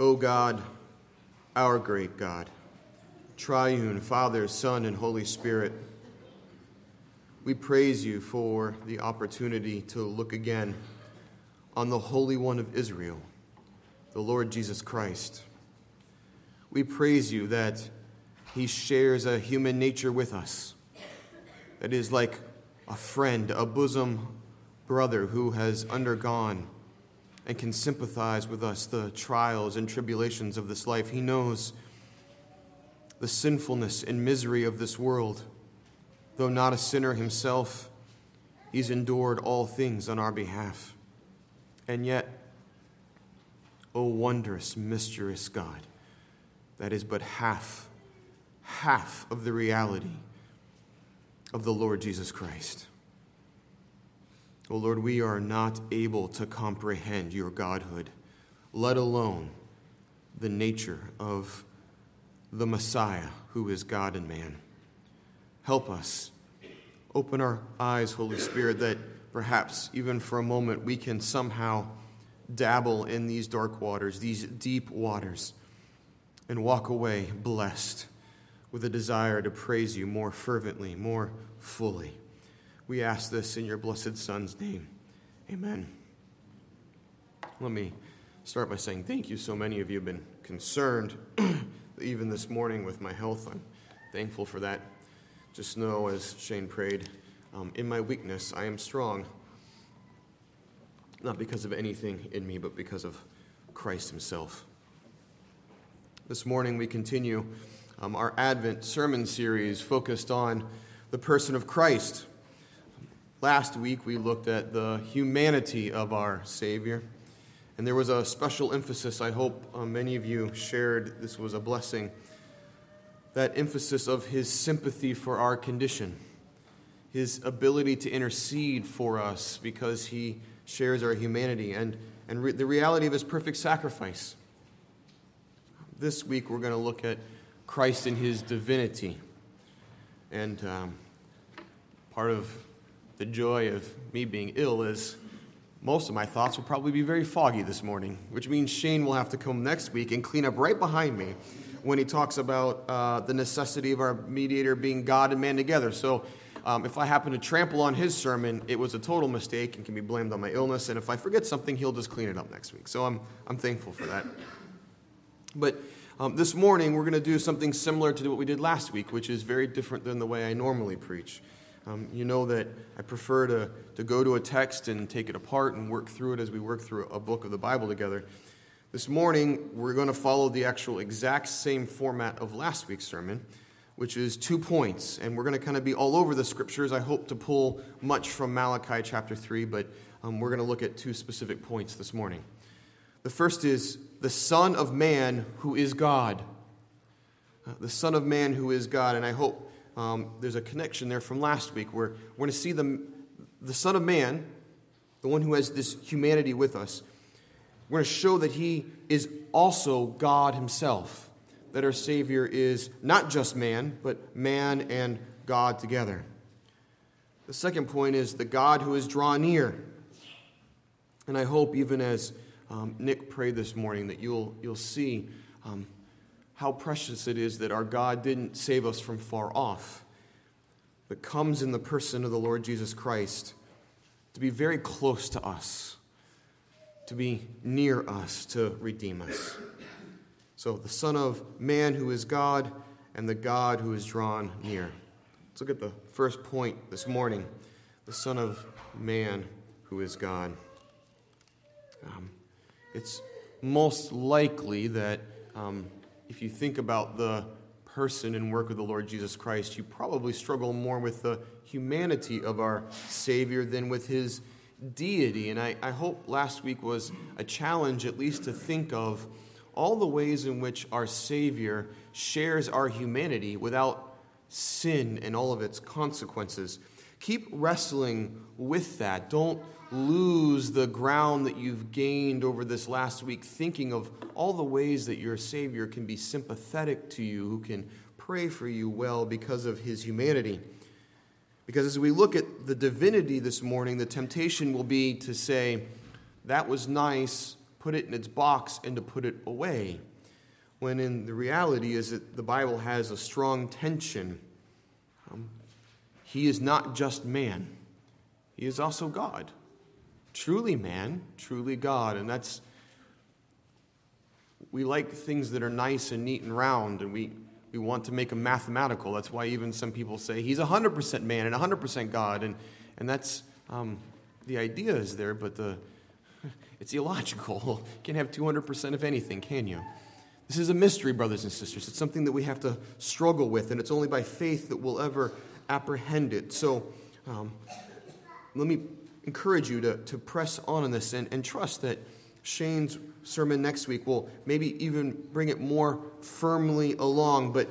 O God, our great God, triune Father, Son, and Holy Spirit, we praise you for the opportunity to look again on the Holy One of Israel, the Lord Jesus Christ. We praise you that he shares a human nature with us, that is like a friend, a bosom brother who has undergone and can sympathize with us the trials and tribulations of this life. He knows the sinfulness and misery of this world. Though not a sinner himself, he's endured all things on our behalf. And yet, O oh wondrous, mysterious God, that is but half, half of the reality of the Lord Jesus Christ. Oh Lord, we are not able to comprehend your Godhood, let alone the nature of the Messiah who is God and man. Help us. Open our eyes, Holy Spirit, that perhaps even for a moment we can somehow dabble in these dark waters, these deep waters, and walk away blessed with a desire to praise you more fervently, more fully. We ask this in your blessed Son's name. Amen. Let me start by saying thank you. So many of you have been concerned, even this morning, with my health. I'm thankful for that. Just know, as Shane prayed, um, in my weakness, I am strong. Not because of anything in me, but because of Christ Himself. This morning, we continue um, our Advent sermon series focused on the person of Christ. Last week, we looked at the humanity of our Savior, and there was a special emphasis. I hope uh, many of you shared this was a blessing. That emphasis of his sympathy for our condition, his ability to intercede for us because he shares our humanity, and, and re- the reality of his perfect sacrifice. This week, we're going to look at Christ in his divinity. And um, part of the joy of me being ill is most of my thoughts will probably be very foggy this morning, which means Shane will have to come next week and clean up right behind me when he talks about uh, the necessity of our mediator being God and man together. So um, if I happen to trample on his sermon, it was a total mistake and can be blamed on my illness. And if I forget something, he'll just clean it up next week. So I'm, I'm thankful for that. But um, this morning, we're going to do something similar to what we did last week, which is very different than the way I normally preach. Um, you know that I prefer to, to go to a text and take it apart and work through it as we work through a book of the Bible together. This morning, we're going to follow the actual exact same format of last week's sermon, which is two points. And we're going to kind of be all over the scriptures. I hope to pull much from Malachi chapter 3, but um, we're going to look at two specific points this morning. The first is the Son of Man who is God. Uh, the Son of Man who is God. And I hope um, there's a connection there from last week where we're going to see the, the Son of Man, the one who has this humanity with us. We're going to show that he is also God himself, that our Savior is not just man, but man and God together. The second point is the God who is drawn near. And I hope, even as um, Nick prayed this morning, that you'll, you'll see um, how precious it is that our God didn't save us from far off, but comes in the person of the Lord Jesus Christ to be very close to us, to be near us, to redeem us. So, the Son of Man who is God and the God who is drawn near. Let's look at the first point this morning the Son of Man who is God. Um, it's most likely that um, if you think about the person and work of the Lord Jesus Christ, you probably struggle more with the humanity of our Savior than with his deity. And I, I hope last week was a challenge, at least, to think of all the ways in which our Savior shares our humanity without sin and all of its consequences. Keep wrestling with that. Don't lose the ground that you've gained over this last week, thinking of all the ways that your Savior can be sympathetic to you, who can pray for you well because of his humanity. Because as we look at the divinity this morning, the temptation will be to say, that was nice, put it in its box and to put it away. When in the reality is that the Bible has a strong tension. Um, he is not just man, he is also God. Truly man, truly God. And that's, we like things that are nice and neat and round, and we, we want to make them mathematical. That's why even some people say he's 100% man and 100% God. And, and that's um, the idea is there, but the, it's illogical. You can't have 200% of anything, can you? This is a mystery, brothers and sisters. It's something that we have to struggle with, and it's only by faith that we'll ever apprehend it. So um, let me encourage you to, to press on in this and, and trust that Shane's sermon next week will maybe even bring it more firmly along. But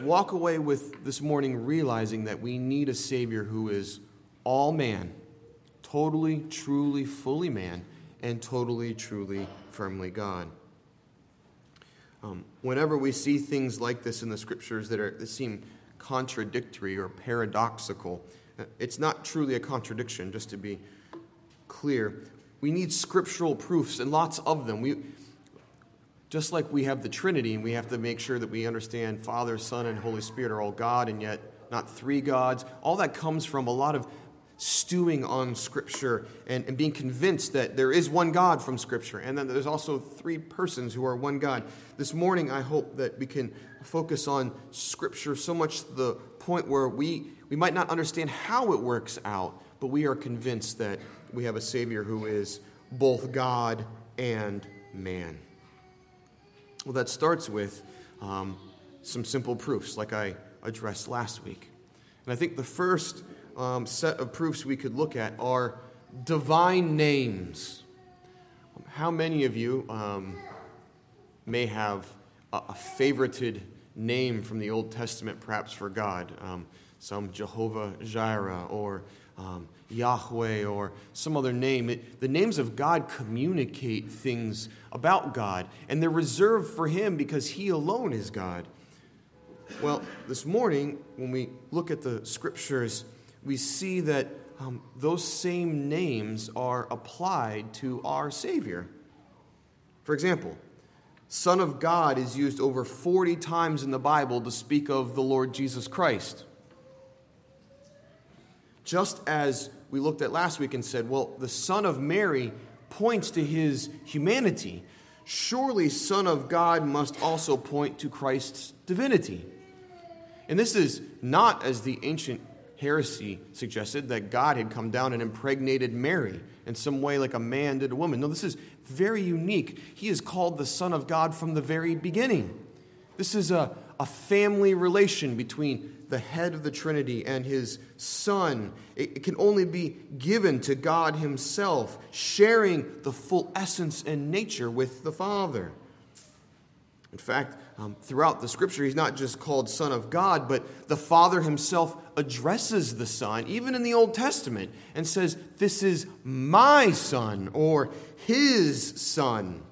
walk away with this morning realizing that we need a Savior who is all man, totally, truly, fully man, and totally, truly, firmly God. Um, whenever we see things like this in the scriptures that, are, that seem contradictory or paradoxical. It's not truly a contradiction, just to be clear. We need scriptural proofs and lots of them. We, just like we have the Trinity, and we have to make sure that we understand Father, Son, and Holy Spirit are all God, and yet not three gods. All that comes from a lot of stewing on Scripture and, and being convinced that there is one God from Scripture, and then there's also three persons who are one God. This morning, I hope that we can focus on Scripture so much to the point where we, we might not understand how it works out, but we are convinced that we have a Savior who is both God and man. Well, that starts with um, some simple proofs, like I addressed last week. And I think the first um, set of proofs we could look at are divine names. How many of you um, may have a, a, favorited name from the Old Testament, perhaps for God? Some Jehovah Jireh or um, Yahweh or some other name. It, the names of God communicate things about God, and they're reserved for Him because He alone is God. Well, this morning, when we look at the scriptures, we see that um, those same names are applied to our Savior. For example, Son of God is used over 40 times in the Bible to speak of the Lord Jesus Christ. Just as we looked at last week and said, well, the Son of Mary points to his humanity. Surely, Son of God must also point to Christ's divinity. And this is not as the ancient heresy suggested that God had come down and impregnated Mary in some way like a man did a woman. No, this is very unique. He is called the Son of God from the very beginning. This is a, a family relation between the head of the Trinity and his Son. It, can only be given to God Himself, sharing the full essence and nature with the Father. In fact, um, throughout the scripture, he's not just called Son of God, but the Father himself addresses the Son, even in the Old Testament, and says, This is my Son, or His Son,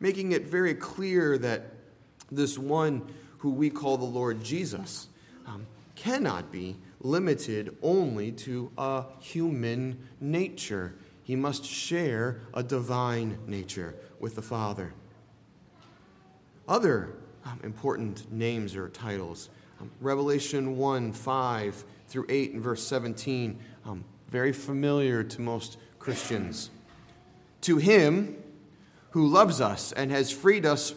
making it very clear that this one who we call the Lord Jesus cannot be limited only to a human nature. He must share a divine nature with the Father other um, important names or titles. Um, Revelation 1 5 through 8 and verse 17, um, very familiar to most Christians. To him who loves us and has freed us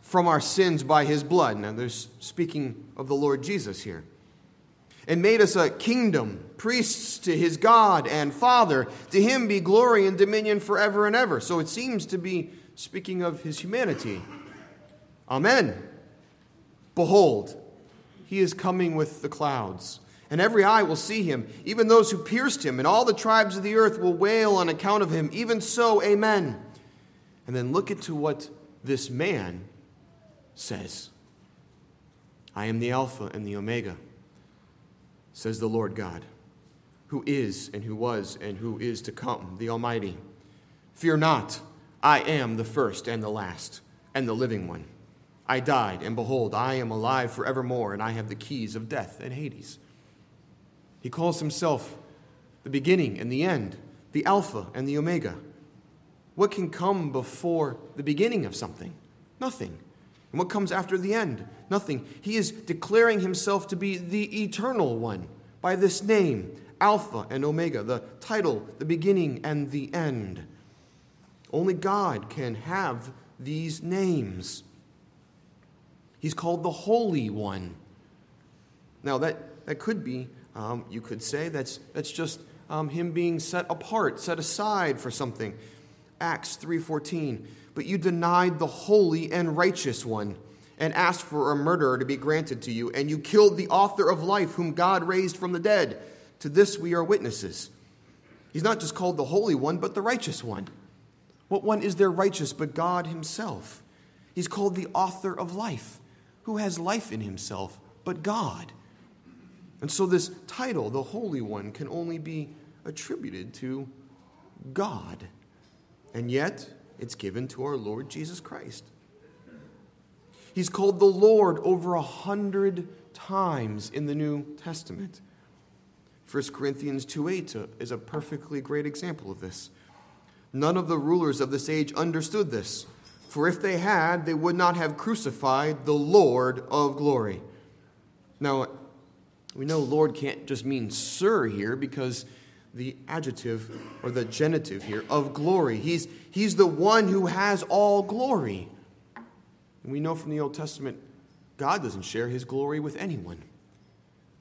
from our sins by his blood. Now, there's speaking of the Lord Jesus here. And made us a kingdom, priests to his God and Father. To him be glory and dominion forever and ever. So it seems to be speaking of his humanity. Amen. Behold, he is coming with the clouds, and every eye will see him, even those who pierced him, and all the tribes of the earth will wail on account of him. Even so, amen. And then look into what this man says I am the Alpha and the Omega, says the Lord God, who is, and who was, and who is to come, the Almighty. Fear not, I am the first and the last, and the living one. I died, and behold, I am alive forevermore, and I have the keys of death and Hades. He calls himself the beginning and the end, the Alpha and the Omega. What can come before the beginning of something? Nothing. And what comes after the end? Nothing. He is declaring himself to be the eternal one by this name, Alpha and Omega, the title, the beginning and the end. Only God can have these names. He's called the Holy One. Now, that, that could be, um, you could say, that's, that's just um, him being set apart, set aside for something. Acts 3:14. But you denied the holy and righteous one and asked for a murderer to be granted to you, and you killed the author of life whom God raised from the dead. To this we are witnesses. He's not just called the holy one, but the righteous one. What one is there righteous but God himself? He's called the author of life. Who has life in himself but God? And so this title, the Holy One, can only be attributed to God. And yet, it's given to our Lord Jesus Christ. He's called the Lord over a hundred times in the New Testament. 1 Corinthians 2 8 uh, is a perfectly great example of this. None of the rulers of this age understood this, for if they had, they would not have crucified the Lord of glory. Now, we know Lord can't just mean sir here because the adjective or the genitive here of glory. He's, he's the one who has all glory. And we know from the Old Testament, God doesn't share his glory with anyone.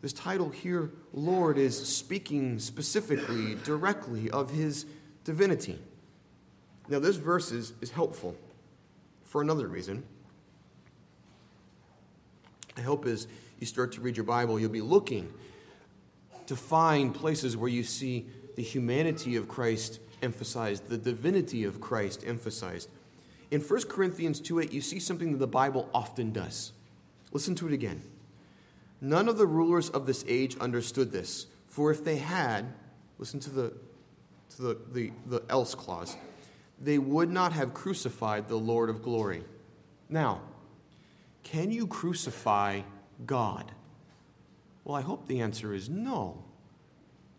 This title here, Lord, is speaking specifically, directly of his divinity. Now, this verse is, is helpful for another reason. I hope as you start to read your Bible, you'll be looking to find places where you see the humanity of Christ emphasized, the divinity of Christ emphasized. In 1 Corinthians 2 8, you see something that the Bible often does. Listen to it again. None of the rulers of this age understood this, for if they had, listen to the, to the, the, the else clause, they would not have crucified the Lord of glory. Now, can you crucify God? Well, I hope the answer is no.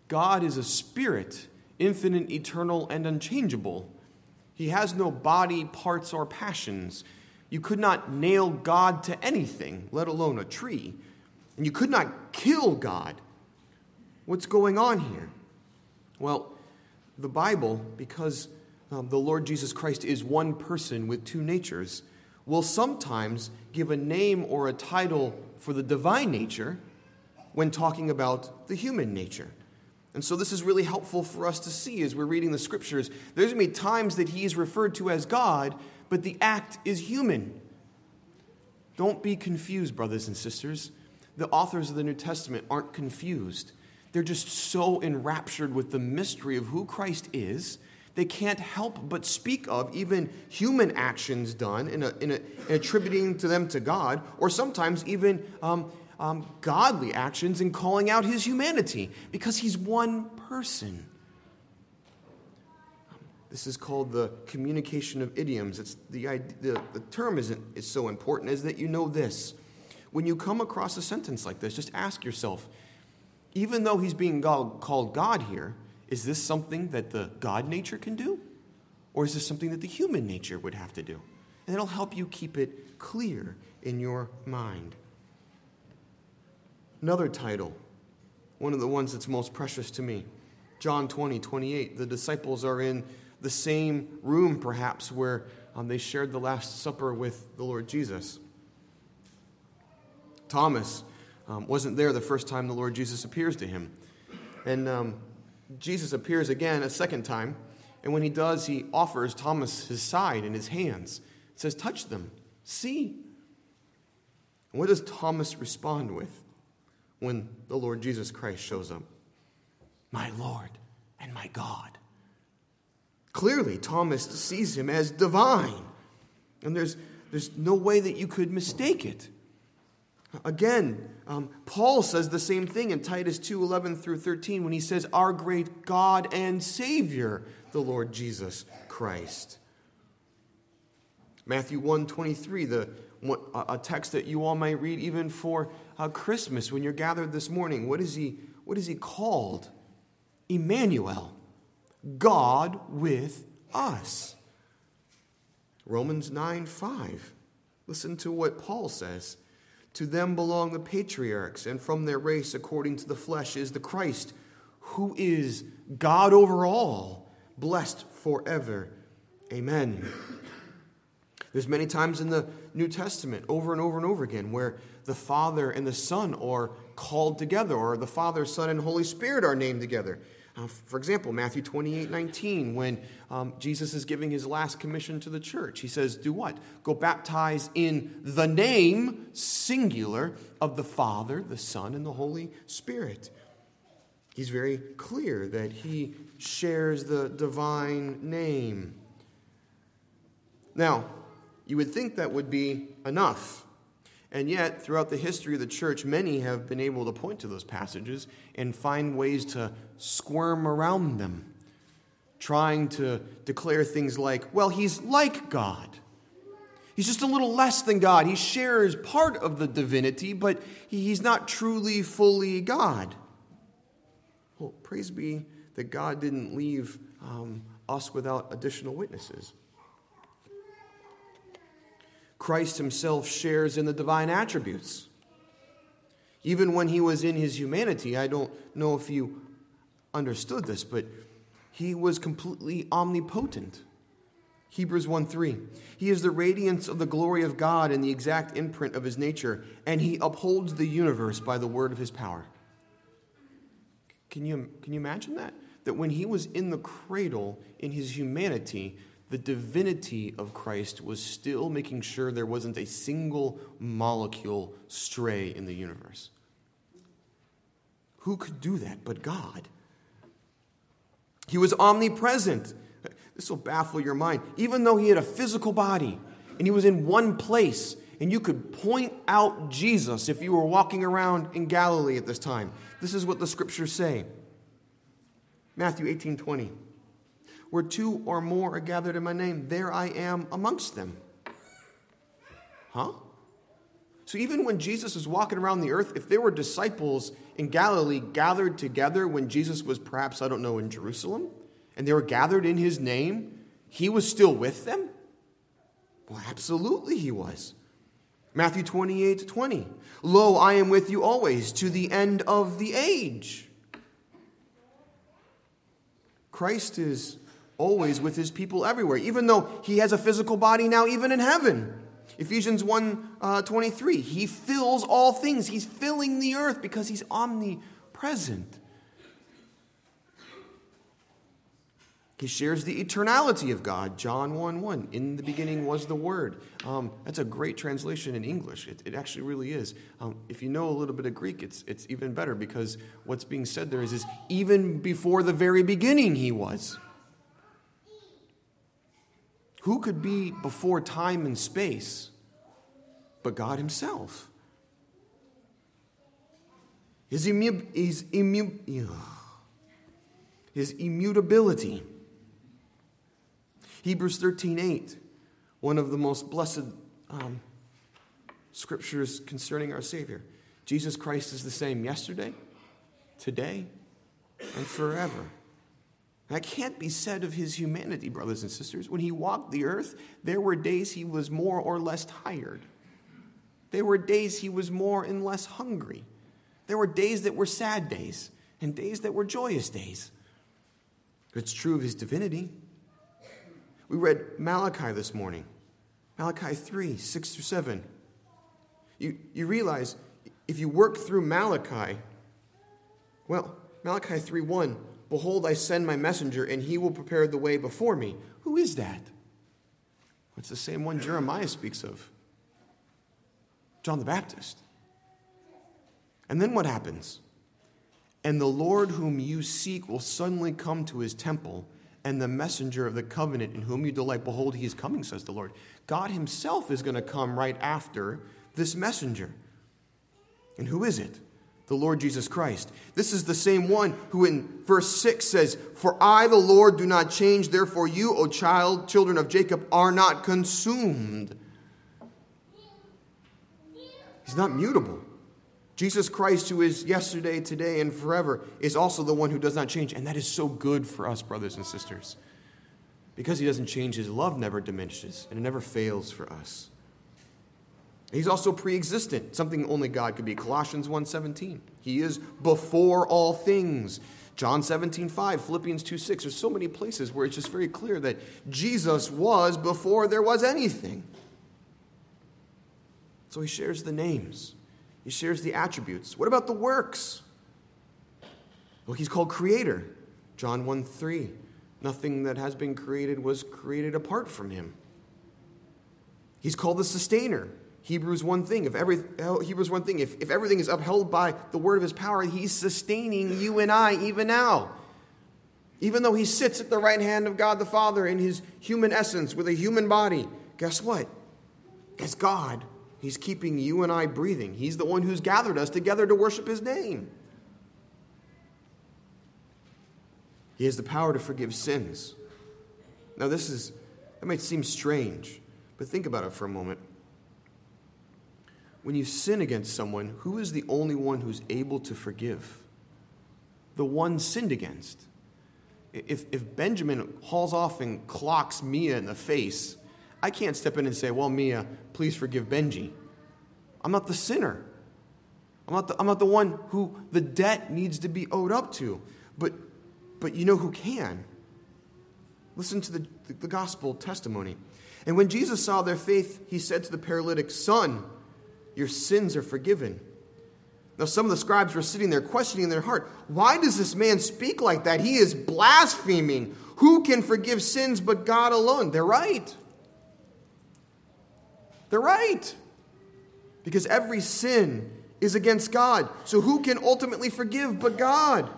God is a spirit, infinite, eternal, and unchangeable. He has no body, parts, or passions. You could not nail God to anything, let alone a tree. And you could not kill God. What's going on here? Well, the Bible, because um, the Lord Jesus Christ is one person with two natures, will sometimes give a name or a title for the divine nature when talking about the human nature. And so this is really helpful for us to see as we're reading the scriptures. There's going to be times that he is referred to as God, but the act is human. Don't be confused, brothers and sisters. The authors of the New Testament aren't confused. They're just so enraptured with the mystery of who Christ is, they can't help but speak of even human actions done in, a, in, a, in attributing to them to God, or sometimes even um, um, godly actions in calling out his humanity because he's one person. This is called the communication of idioms. It's the, the, the term isn't is so important is that you know this. When you come across a sentence like this, just ask yourself, even though he's being called God here, is this something that the God nature can do? Or is this something that the human nature would have to do? And it'll help you keep it clear in your mind. Another title, one of the ones that's most precious to me John 20, 28. The disciples are in the same room, perhaps, where um, they shared the Last Supper with the Lord Jesus. Thomas um, wasn't there the first time the Lord Jesus appears to him. And um, Jesus appears again a second time. And when he does, he offers Thomas his side and his hands. Says, Touch them, see. And what does Thomas respond with? When the Lord Jesus Christ shows up. My Lord and my God. Clearly, Thomas sees him as divine, and there's, there's no way that you could mistake it. Again, um, Paul says the same thing in Titus 2 11 through 13 when he says, Our great God and Savior, the Lord Jesus Christ. Matthew 1 23, the, a text that you all might read even for uh, Christmas when you're gathered this morning. What is he, what is he called? Emmanuel, God with us. Romans 9 5. Listen to what Paul says. To them belong the patriarchs, and from their race, according to the flesh, is the Christ, who is God over all, blessed forever. Amen. There's many times in the New Testament, over and over and over again, where the Father and the Son are called together, or the Father, Son, and Holy Spirit are named together. Uh, for example, Matthew 28 19, when um, Jesus is giving his last commission to the church, he says, Do what? Go baptize in the name, singular, of the Father, the Son, and the Holy Spirit. He's very clear that he shares the divine name. Now, you would think that would be enough and yet, throughout the history of the church, many have been able to point to those passages and find ways to squirm around them, trying to declare things like, well, he's like God. He's just a little less than God. He shares part of the divinity, but he's not truly, fully God. Well, praise be that God didn't leave um, us without additional witnesses. Christ himself shares in the divine attributes. Even when he was in his humanity, I don't know if you understood this, but he was completely omnipotent. Hebrews 1 3. He is the radiance of the glory of God and the exact imprint of his nature, and he upholds the universe by the word of his power. Can you, can you imagine that? That when he was in the cradle in his humanity, the divinity of Christ was still making sure there wasn't a single molecule stray in the universe. Who could do that but God? He was omnipresent. This will baffle your mind. Even though he had a physical body and he was in one place, and you could point out Jesus if you were walking around in Galilee at this time. This is what the scriptures say Matthew 18 20. Where two or more are gathered in my name, there I am amongst them. Huh? So even when Jesus was walking around the earth, if there were disciples in Galilee gathered together when Jesus was perhaps, I don't know, in Jerusalem, and they were gathered in his name, he was still with them? Well, absolutely he was. Matthew 28 20. Lo, I am with you always to the end of the age. Christ is always with his people everywhere, even though he has a physical body now, even in heaven. Ephesians 1 uh, 23, he fills all things. He's filling the earth because he's omnipresent. He shares the eternality of God. John 1 1. In the beginning was the Word. Um, that's a great translation in English. It, it actually really is. Um, if you know a little bit of Greek, it's, it's even better because what's being said there is, is even before the very beginning, He was. Who could be before time and space but God Himself? His, immu- his, immu- his immutability. Hebrews 13 8, one of the most blessed um, scriptures concerning our Savior. Jesus Christ is the same yesterday, today, and forever. That can't be said of his humanity, brothers and sisters. When he walked the earth, there were days he was more or less tired. There were days he was more and less hungry. There were days that were sad days and days that were joyous days. It's true of his divinity. We read Malachi this morning, Malachi 3 6 through 7. You, you realize if you work through Malachi, well, Malachi 3 1 Behold, I send my messenger, and he will prepare the way before me. Who is that? It's the same one Jeremiah speaks of John the Baptist. And then what happens? And the Lord whom you seek will suddenly come to his temple, and the messenger of the covenant in whom you delight, behold, he is coming, says the Lord. God himself is going to come right after this messenger. And who is it? The Lord Jesus Christ. This is the same one who in verse 6 says, For I, the Lord, do not change, therefore you, O child, children of Jacob, are not consumed. He's not mutable. Jesus Christ, who is yesterday, today, and forever, is also the one who does not change. And that is so good for us, brothers and sisters. Because he doesn't change, his love never diminishes and it never fails for us. He's also pre-existent, something only God could be. Colossians 1:17. He is before all things. John 17, 5, Philippians 2, 6. There's so many places where it's just very clear that Jesus was before there was anything. So he shares the names, he shares the attributes. What about the works? Well, he's called creator. John 1, 3. Nothing that has been created was created apart from him. He's called the sustainer. Hebrews one thing. If every Hebrews one thing. If, if everything is upheld by the word of his power, he's sustaining you and I even now. Even though he sits at the right hand of God the Father in his human essence with a human body, guess what? As God, he's keeping you and I breathing. He's the one who's gathered us together to worship his name. He has the power to forgive sins. Now, this is, that might seem strange, but think about it for a moment when you sin against someone, who is the only one who's able to forgive? The one sinned against. If, if Benjamin hauls off and clocks Mia in the face, I can't step in and say, Well, Mia, please forgive Benji. I'm not the sinner. I'm not the, I'm not the one who the debt needs to be owed up to. But, but you know who can? Listen to the, the, the gospel testimony. And when Jesus saw their faith, he said to the paralytic, Son, your sins are forgiven. Now, some of the scribes were sitting there questioning in their heart, Why does this man speak like that? He is blaspheming. Who can forgive sins but God alone? They're right. They're right. Because every sin is against God. So who can ultimately forgive but God?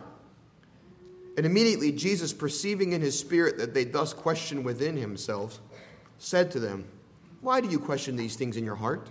And immediately Jesus, perceiving in his spirit that they thus questioned within himself, said to them, Why do you question these things in your heart?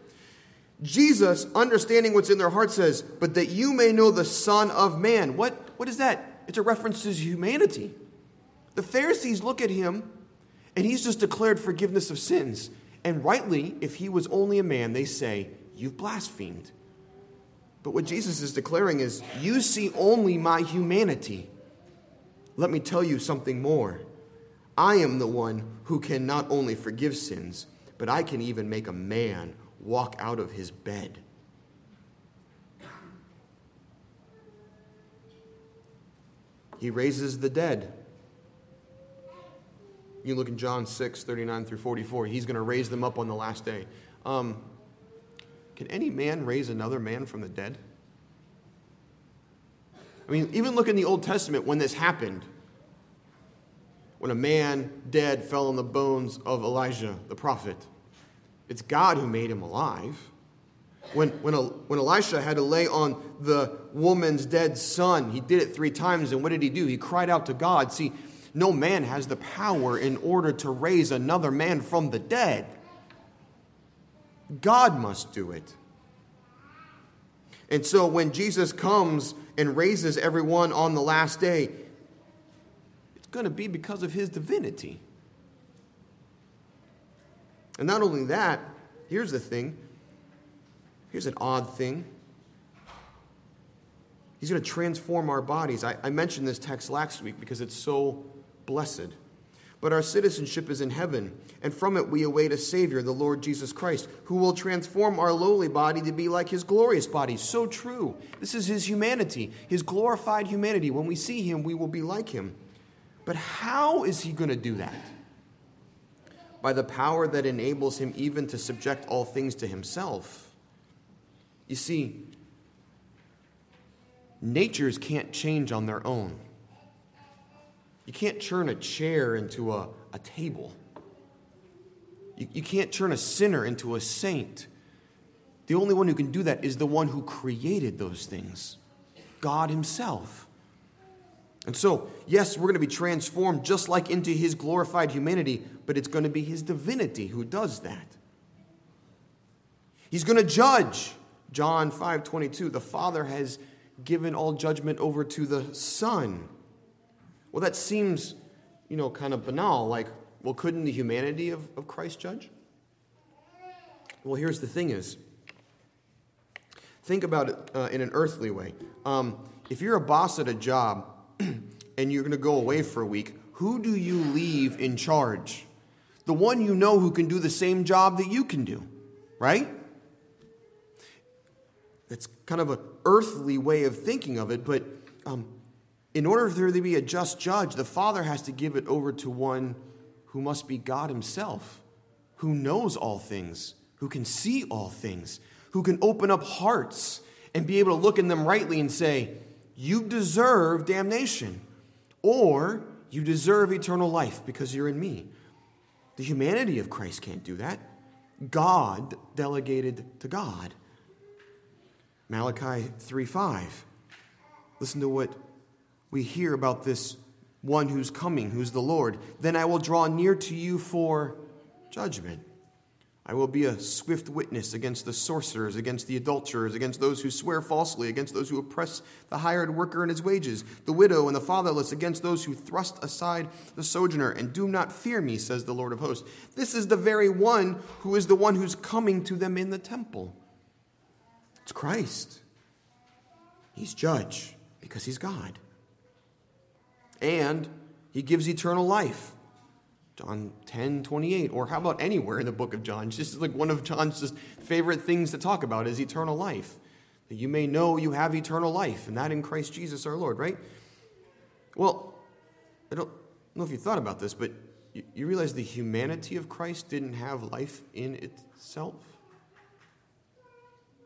Jesus, understanding what's in their heart, says, But that you may know the Son of Man. What, what is that? It's a reference to humanity. The Pharisees look at him, and he's just declared forgiveness of sins. And rightly, if he was only a man, they say, You've blasphemed. But what Jesus is declaring is, You see only my humanity. Let me tell you something more. I am the one who can not only forgive sins, but I can even make a man walk out of his bed. He raises the dead. You look in John 6, 39 through 44. He's going to raise them up on the last day. Um, can any man raise another man from the dead? I mean, even look in the Old Testament when this happened. When a man dead fell on the bones of Elijah, the prophet. It's God who made him alive. When, when, when Elisha had to lay on the woman's dead son, he did it three times. And what did he do? He cried out to God. See, no man has the power in order to raise another man from the dead. God must do it. And so when Jesus comes and raises everyone on the last day, it's going to be because of his divinity. And not only that, here's the thing. Here's an odd thing. He's going to transform our bodies. I, I, mentioned this text last week because it's so blessed. But our citizenship is in heaven, and from it we await a Savior, the Lord Jesus Christ, who will transform our lowly body to be like his glorious body. So true. This is his humanity, his glorified humanity. When we see him, we will be like him. But how is he going to do that? By the power that enables him even to subject all things to himself. You see, natures can't change on their own. You can't turn a chair into a, a table. You, you can't turn a sinner into a saint. The only one who can do that is the one who created those things God Himself. And so, yes, we're going to be transformed just like into His glorified humanity, but it's going to be his divinity who does that. He's going to judge. John 5:22, the Father has given all judgment over to the Son. Well, that seems, you know, kind of banal. Like, well, couldn't the humanity of, of Christ judge? Well, here's the thing is, think about it uh, in an earthly way. Um, if you're a boss at a job and you're going to go away for a week, who do you leave in charge? The one you know who can do the same job that you can do, right? That's kind of an earthly way of thinking of it, but um, in order for there to be a just judge, the Father has to give it over to one who must be God Himself, who knows all things, who can see all things, who can open up hearts and be able to look in them rightly and say, You deserve damnation, or you deserve eternal life because you're in me. The humanity of Christ can't do that. God delegated to God. Malachi 3 5. Listen to what we hear about this one who's coming, who's the Lord. Then I will draw near to you for judgment. I will be a swift witness against the sorcerers, against the adulterers, against those who swear falsely, against those who oppress the hired worker and his wages, the widow and the fatherless, against those who thrust aside the sojourner. And do not fear me, says the Lord of hosts. This is the very one who is the one who's coming to them in the temple. It's Christ. He's judge because he's God. And he gives eternal life. John 10, 28. Or how about anywhere in the book of John? It's just like one of John's just favorite things to talk about is eternal life. That you may know you have eternal life, and that in Christ Jesus our Lord, right? Well, I don't know if you thought about this, but you, you realize the humanity of Christ didn't have life in itself?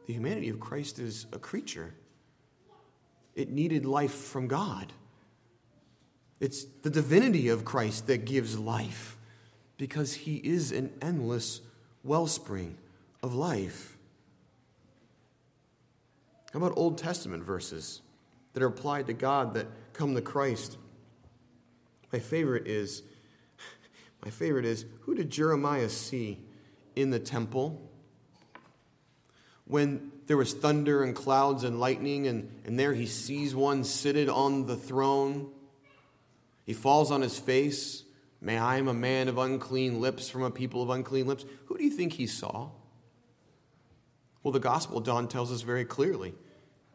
The humanity of Christ is a creature. It needed life from God. It's the divinity of Christ that gives life because he is an endless wellspring of life. How about Old Testament verses that are applied to God that come to Christ? My favorite is my favorite is who did Jeremiah see in the temple when there was thunder and clouds and lightning and, and there he sees one seated on the throne he falls on his face. May I am a man of unclean lips from a people of unclean lips. Who do you think he saw? Well, the Gospel, John tells us very clearly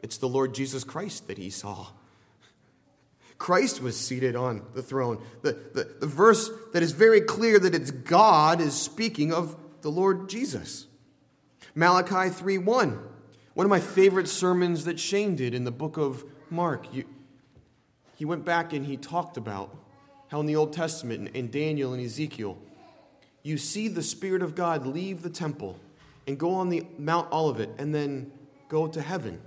it's the Lord Jesus Christ that he saw. Christ was seated on the throne. The, the, the verse that is very clear that it's God is speaking of the Lord Jesus. Malachi 3 1. One of my favorite sermons that Shane did in the book of Mark. You, he went back and he talked about how in the Old Testament, in Daniel and Ezekiel, you see the Spirit of God leave the temple and go on the Mount Olivet and then go to heaven,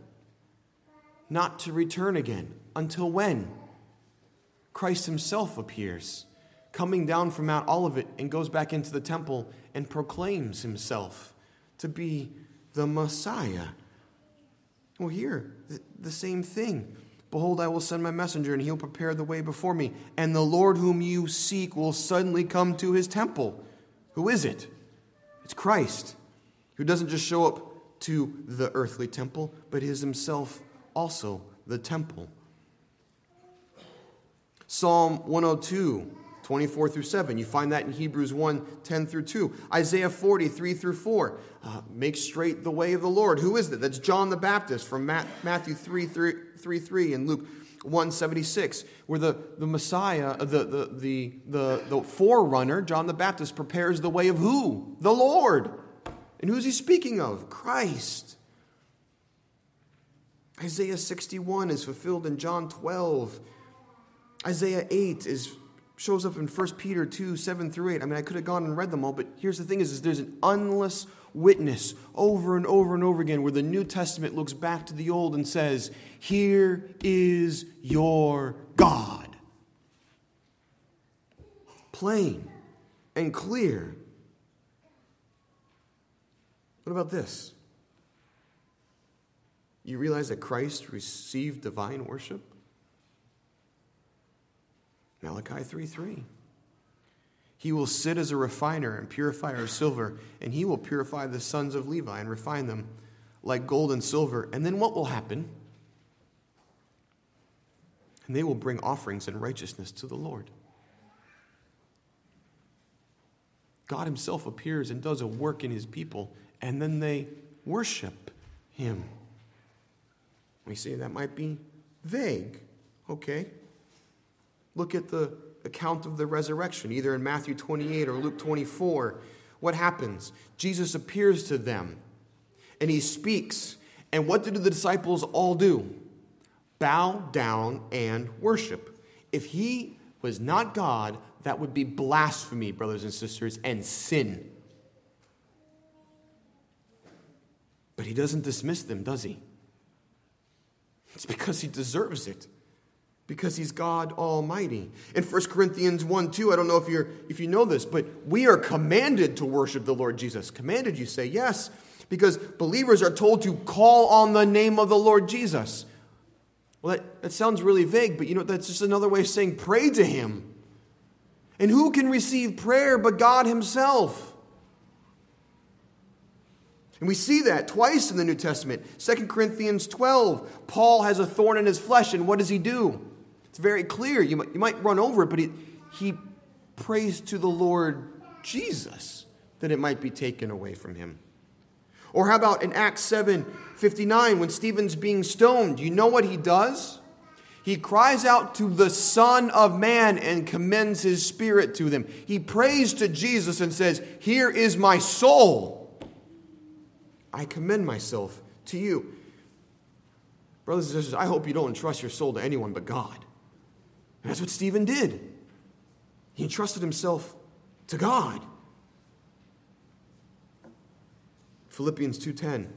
not to return again until when? Christ himself appears, coming down from Mount Olivet and goes back into the temple and proclaims himself to be the Messiah. Well, here, the same thing. Behold, I will send my messenger, and he'll prepare the way before me. And the Lord whom you seek will suddenly come to his temple. Who is it? It's Christ, who doesn't just show up to the earthly temple, but is himself also the temple. Psalm 102 24 through 7. You find that in Hebrews 1 10 through 2. Isaiah 40 3 through 4. Uh, make straight the way of the Lord. Who is it? That's John the Baptist from Matthew 3 3, 3, 3 and Luke 176, where the, the Messiah, uh, the, the, the, the, the forerunner, John the Baptist, prepares the way of who? The Lord. And who's he speaking of? Christ. Isaiah 61 is fulfilled in John 12. Isaiah 8 is shows up in 1 Peter 2 7 through 8. I mean, I could have gone and read them all, but here's the thing is, is there's an endless witness over and over and over again where the New Testament looks back to the Old and says, Here is your God. Plain and clear. What about this? You realize that Christ received divine worship? Malachi 3 3. He will sit as a refiner and purifier of silver, and he will purify the sons of Levi and refine them like gold and silver. And then what will happen? And they will bring offerings and righteousness to the Lord. God Himself appears and does a work in His people, and then they worship Him. We say that might be vague. Okay. Look at the account of the resurrection, either in Matthew 28 or Luke 24. What happens? Jesus appears to them and he speaks. And what did the disciples all do? Bow down and worship. If he was not God, that would be blasphemy, brothers and sisters, and sin. But he doesn't dismiss them, does he? It's because he deserves it. Because he's God Almighty. In 1 Corinthians 1 2, I don't know if, you're, if you know this, but we are commanded to worship the Lord Jesus. Commanded, you say, yes, because believers are told to call on the name of the Lord Jesus. Well, that, that sounds really vague, but you know, that's just another way of saying pray to him. And who can receive prayer but God Himself? And we see that twice in the New Testament. 2 Corinthians 12, Paul has a thorn in his flesh, and what does he do? It's very clear. You might, you might run over it, but he, he prays to the Lord Jesus that it might be taken away from him. Or how about in Acts 7 59, when Stephen's being stoned? You know what he does? He cries out to the Son of Man and commends his spirit to them. He prays to Jesus and says, Here is my soul. I commend myself to you. Brothers and sisters, I hope you don't entrust your soul to anyone but God. That's what Stephen did. He entrusted himself to God. Philippians 2:10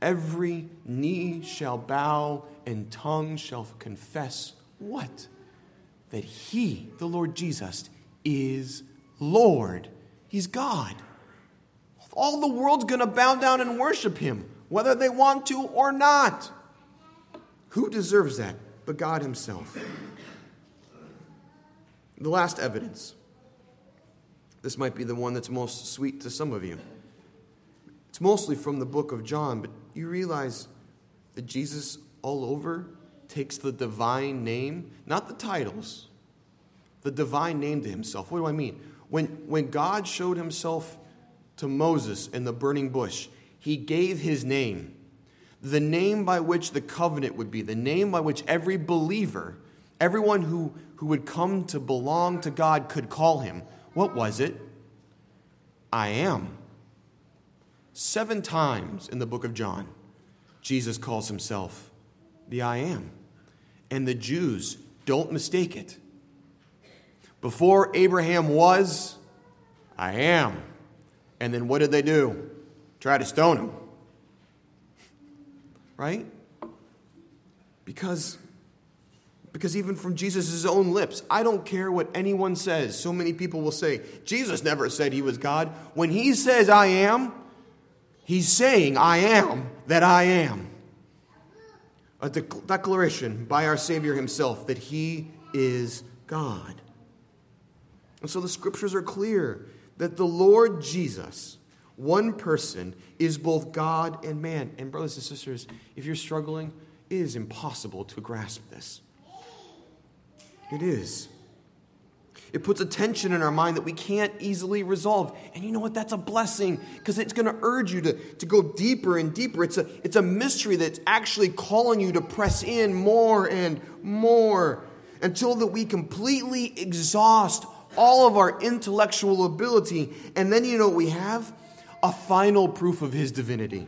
Every knee shall bow and tongue shall confess what? That he, the Lord Jesus, is Lord. He's God. All the world's going to bow down and worship him, whether they want to or not. Who deserves that but God Himself? The last evidence. This might be the one that's most sweet to some of you. It's mostly from the book of John, but you realize that Jesus all over takes the divine name, not the titles, the divine name to himself. What do I mean? When, when God showed himself to Moses in the burning bush, he gave his name, the name by which the covenant would be, the name by which every believer, everyone who, who would come to belong to God could call him. What was it? I am. Seven times in the book of John, Jesus calls himself the I am. And the Jews don't mistake it. Before Abraham was, I am. And then what did they do? Try to stone him. Right? Because because even from Jesus' own lips, I don't care what anyone says. So many people will say, Jesus never said he was God. When he says, I am, he's saying, I am that I am. A declaration by our Savior himself that he is God. And so the scriptures are clear that the Lord Jesus, one person, is both God and man. And, brothers and sisters, if you're struggling, it is impossible to grasp this. It is. It puts a tension in our mind that we can't easily resolve. And you know what? That's a blessing because it's going to urge you to, to go deeper and deeper. It's a, it's a mystery that's actually calling you to press in more and more until that we completely exhaust all of our intellectual ability. And then you know what we have? A final proof of his divinity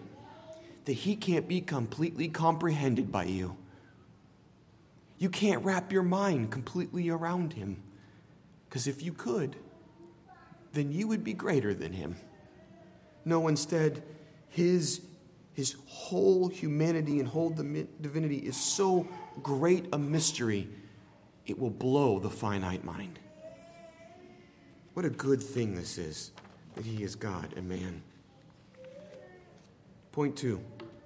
that he can't be completely comprehended by you. You can't wrap your mind completely around him. Because if you could, then you would be greater than him. No, instead, his, his whole humanity and whole divinity is so great a mystery, it will blow the finite mind. What a good thing this is that he is God and man. Point two.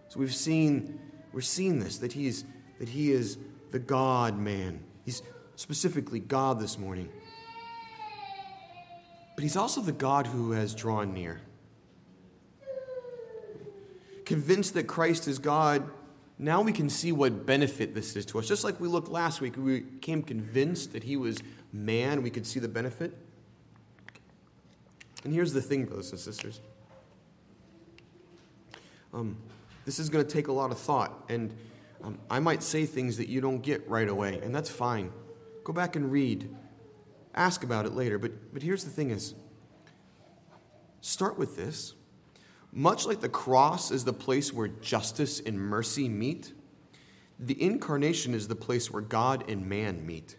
So we've seen we're seeing this that he's that he is the God man. He's specifically God this morning. but he's also the God who has drawn near. Convinced that Christ is God, now we can see what benefit this is to us. Just like we looked last week, we became convinced that he was man, we could see the benefit. And here's the thing, brothers and sisters. Um, this is going to take a lot of thought, and um, I might say things that you don't get right away, and that's fine. Go back and read. Ask about it later. But, but here's the thing is, start with this. Much like the cross is the place where justice and mercy meet, the incarnation is the place where God and man meet.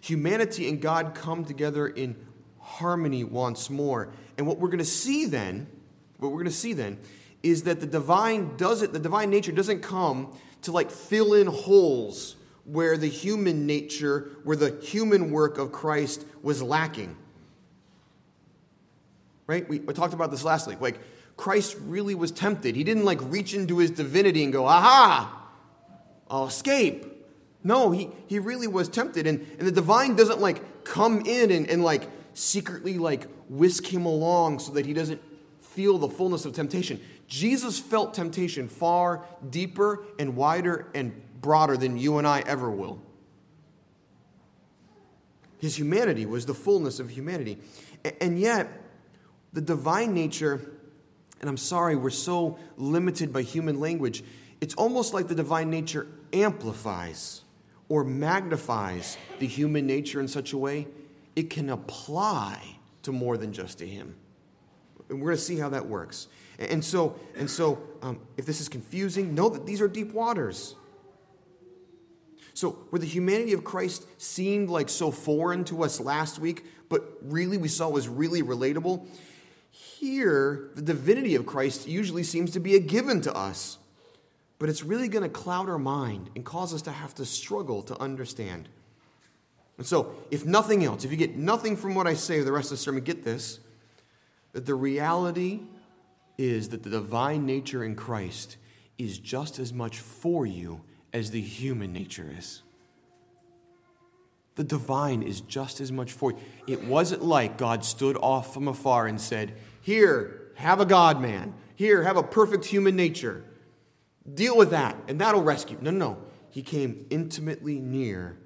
Humanity and God come together in harmony once more. And what we're going to see then, what we're going to see then, is that the divine doesn't, the divine nature doesn't come to like fill in holes where the human nature, where the human work of Christ was lacking. Right? We, we talked about this last week. Like, Christ really was tempted. He didn't like reach into his divinity and go, aha, I'll escape. No, he, he really was tempted. And, and the divine doesn't like come in and, and like secretly like whisk him along so that he doesn't feel the fullness of temptation. Jesus felt temptation far deeper and wider and broader than you and I ever will. His humanity was the fullness of humanity. And yet, the divine nature and I'm sorry, we're so limited by human language. It's almost like the divine nature amplifies or magnifies the human nature in such a way it can apply to more than just to him. And we're going to see how that works. And so, and so um, if this is confusing, know that these are deep waters. So, where the humanity of Christ seemed like so foreign to us last week, but really we saw was really relatable, here, the divinity of Christ usually seems to be a given to us, but it's really going to cloud our mind and cause us to have to struggle to understand. And so, if nothing else, if you get nothing from what I say the rest of the sermon, get this that the reality is that the divine nature in Christ is just as much for you as the human nature is. The divine is just as much for you. It wasn't like God stood off from afar and said, here, have a God man. Here, have a perfect human nature. Deal with that, and that'll rescue. No, no, no. He came intimately near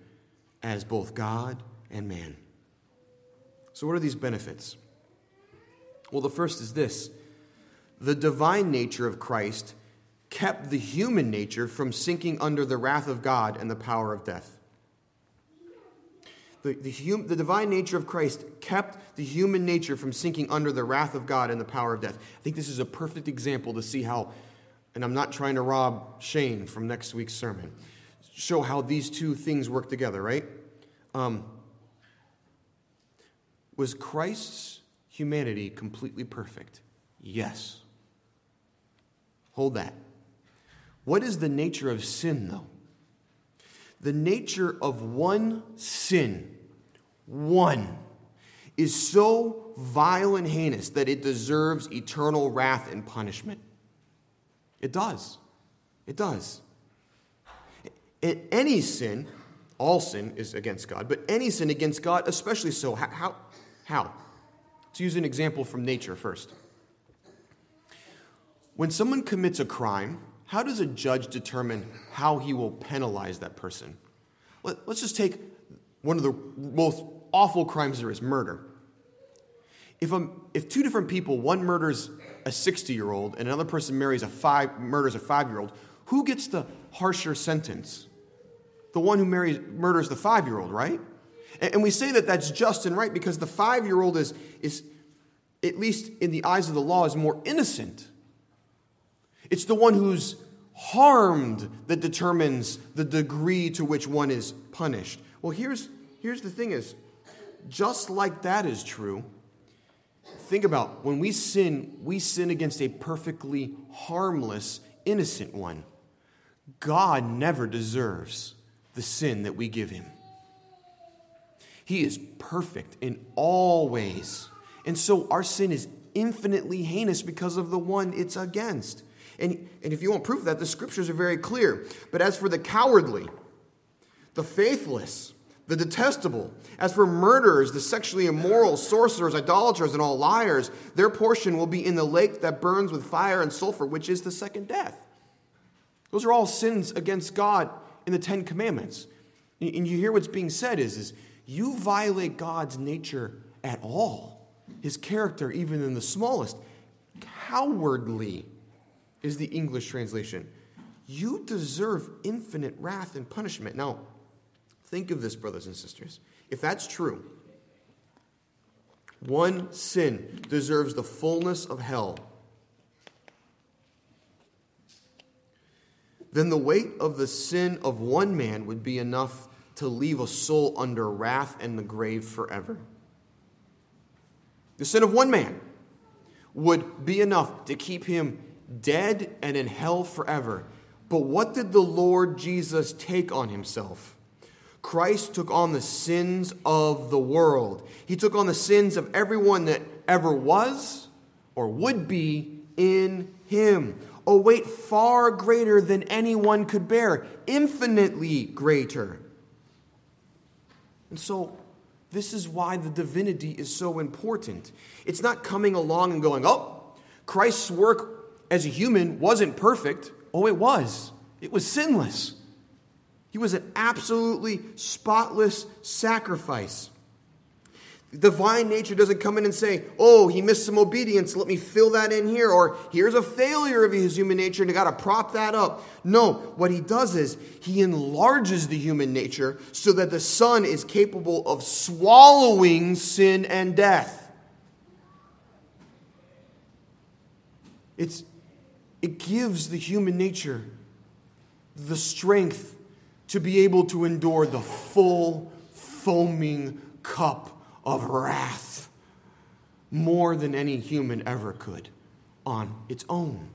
as both God and man. So, what are these benefits? Well, the first is this the divine nature of Christ kept the human nature from sinking under the wrath of God and the power of death. The, the, hum, the divine nature of Christ kept the human nature from sinking under the wrath of God and the power of death. I think this is a perfect example to see how, and I'm not trying to rob Shane from next week's sermon, show how these two things work together, right? Um, was Christ's humanity completely perfect? Yes. Hold that. What is the nature of sin, though? The nature of one sin, one, is so vile and heinous that it deserves eternal wrath and punishment. It does. It does. Any sin, all sin is against God, but any sin against God, especially so. How? How? Let's use an example from nature first. When someone commits a crime, how does a judge determine how he will penalize that person? Let, us just take one of the most awful crimes there is murder. If, a, if two different people, one murders a 60 year old and another person marries a five, murders a five year old, who gets the harsher sentence? The one who marries, murders the five year old, right? And, and we say that that's just and right because the five year old is, is, at least in the eyes of the law, is more innocent it's the one who's harmed that determines the degree to which one is punished. Well, here's, here's the thing is, just like that is true, think about when we sin, we sin against a perfectly harmless, innocent one. God never deserves the sin that we give him. He is perfect in all ways. And so our sin is infinitely heinous because of the one it's against. And, and if you want proof of that, the scriptures are very clear. But as for the cowardly, the faithless, the detestable. As for murderers, the sexually immoral, sorcerers, idolaters, and all liars, their portion will be in the lake that burns with fire and sulfur, which is the second death. Those are all sins against God in the Ten Commandments. And you hear what's being said is, is you violate God's nature at all, his character, even in the smallest. Cowardly is the English translation. You deserve infinite wrath and punishment. Now, think of this, brothers and sisters. If that's true, one sin deserves the fullness of hell. Then the weight of the sin of one man would be enough to leave a soul under wrath and the grave forever. The sin of one man would be enough to keep him dead and in hell forever. But what did the Lord Jesus take on himself? Christ took on the sins of the world. He took on the sins of everyone that ever was or would be in him. A weight far greater than anyone could bear, infinitely greater. And so, this is why the divinity is so important. It's not coming along and going, oh, Christ's work as a human wasn't perfect. Oh, it was. It was sinless. He was an absolutely spotless sacrifice. Divine nature doesn't come in and say, oh, he missed some obedience, let me fill that in here, or here's a failure of his human nature and I got to prop that up. No, what he does is he enlarges the human nature so that the Son is capable of swallowing sin and death. It's, it gives the human nature the strength to be able to endure the full, foaming cup of wrath more than any human ever could on its own.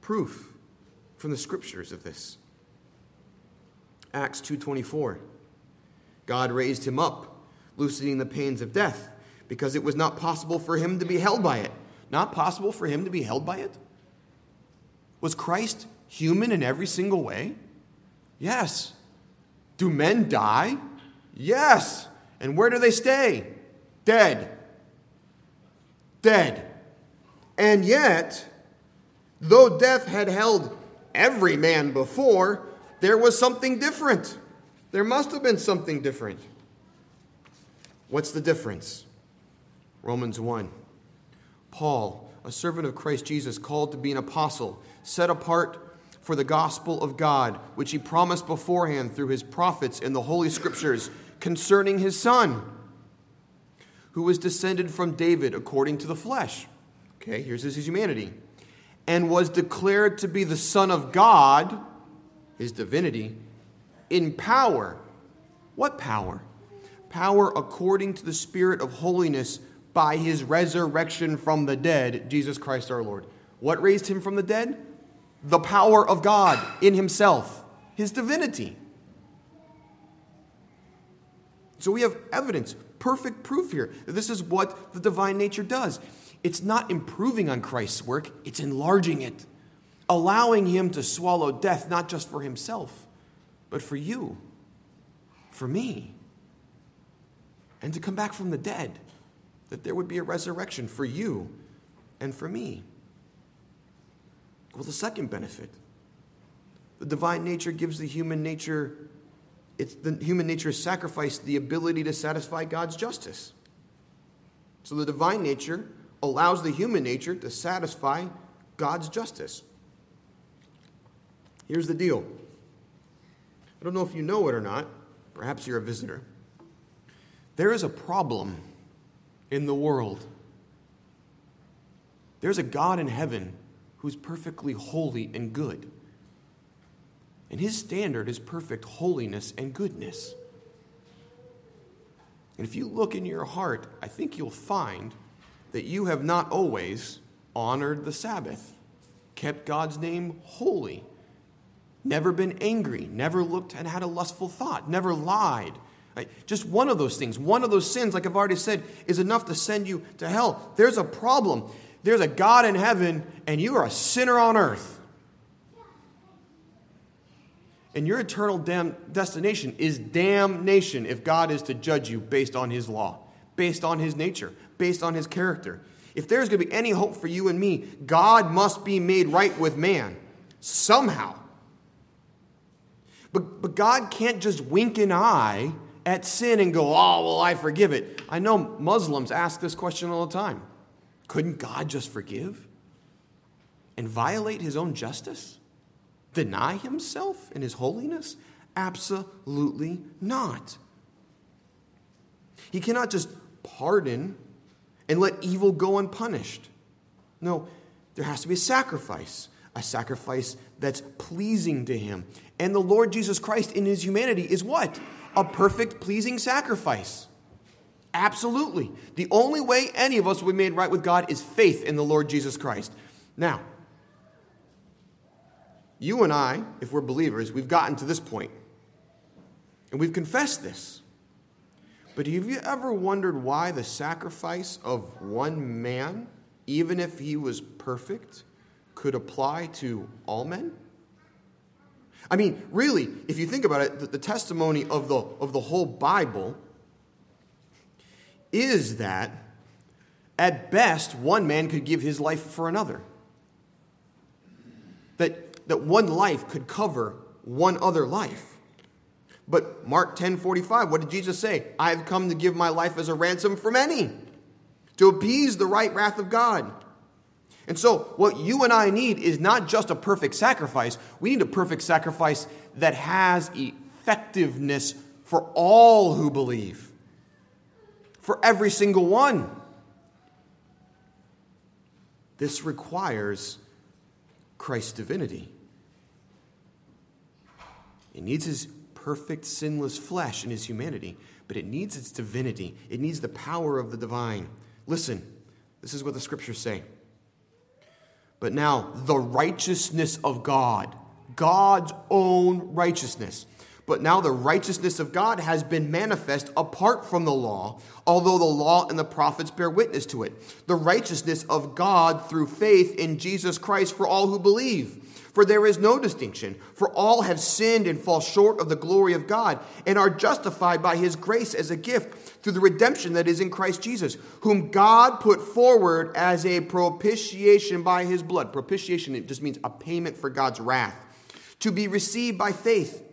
Proof from the scriptures of this. Acts 2:24. God raised him up, loosening the pains of death, because it was not possible for him to be held by it. Not possible for him to be held by it? Was Christ human in every single way? Yes. Do men die? Yes. And where do they stay? Dead. Dead. And yet, though death had held every man before, there was something different. There must have been something different. What's the difference? Romans 1. Paul, a servant of Christ Jesus, called to be an apostle, set apart for the gospel of God, which he promised beforehand through his prophets in the Holy Scriptures concerning his Son, who was descended from David according to the flesh. Okay, here's his humanity. And was declared to be the Son of God, his divinity, in power. What power? Power according to the Spirit of holiness by his resurrection from the dead, Jesus Christ our Lord. What raised him from the dead? the power of God in himself, his divinity. So we have evidence, perfect proof here this is what the divine nature does. It's not improving on Christ's work, it's enlarging it, allowing him to swallow death not just for himself, but for you, for me, and to come back from the dead, that there would be a resurrection for you and for me. Well, the second benefit the divine nature gives the human nature, it's the human nature sacrifice the ability to satisfy God's justice. So the divine nature allows the human nature to satisfy God's justice. Here's the deal. I don't know if you know it or not. Perhaps you're a visitor. There is a problem in the world. There's a God in heaven who's perfectly holy and good. And his standard is perfect holiness and goodness. And if you look in your heart, I think you'll find that you have not always honored the Sabbath, kept God's name holy, never been angry, never looked and had a lustful thought, never lied. Right? Just one of those things, one of those sins, like I've already said, is enough to send you to hell. There's a problem. There's a God in heaven, and you are a sinner on earth. And your eternal dam- destination is damnation if God is to judge you based on his law, based on his nature, based on his character. If there's going to be any hope for you and me, God must be made right with man somehow. But, but God can't just wink an eye at sin and go, oh, well, I forgive it. I know Muslims ask this question all the time. Couldn't God just forgive and violate his own justice? Deny himself and his holiness? Absolutely not. He cannot just pardon and let evil go unpunished. No, there has to be a sacrifice, a sacrifice that's pleasing to him. And the Lord Jesus Christ in his humanity is what? A perfect, pleasing sacrifice. Absolutely. The only way any of us will be made right with God is faith in the Lord Jesus Christ. Now, you and I, if we're believers, we've gotten to this point, and we've confessed this. But have you ever wondered why the sacrifice of one man, even if he was perfect, could apply to all men? I mean, really, if you think about it, the, the testimony of the, of the whole Bible is that at best, one man could give his life for another. That, that one life could cover one other life. But Mark 10 45, what did Jesus say? I have come to give my life as a ransom for many, to appease the right wrath of God. And so, what you and I need is not just a perfect sacrifice, we need a perfect sacrifice that has effectiveness for all who believe, for every single one. This requires Christ's divinity. It needs his perfect, sinless flesh in his humanity, but it needs its divinity. It needs the power of the divine. Listen, this is what the scriptures say. But now, the righteousness of God, God's own righteousness. But now the righteousness of God has been manifest apart from the law, although the law and the prophets bear witness to it. The righteousness of God through faith in Jesus Christ for all who believe. For there is no distinction, for all have sinned and fall short of the glory of God, and are justified by his grace as a gift through the redemption that is in Christ Jesus, whom God put forward as a propitiation by his blood. Propitiation, it just means a payment for God's wrath, to be received by faith.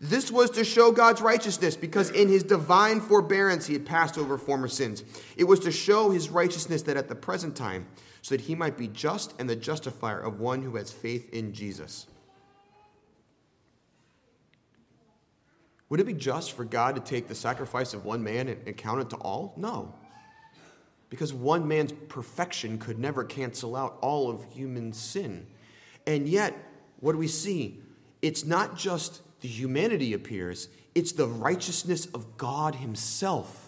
This was to show God's righteousness because in his divine forbearance he had passed over former sins. It was to show his righteousness that at the present time, so that he might be just and the justifier of one who has faith in Jesus. Would it be just for God to take the sacrifice of one man and count it to all? No. Because one man's perfection could never cancel out all of human sin. And yet, what do we see? It's not just the humanity appears, it's the righteousness of God Himself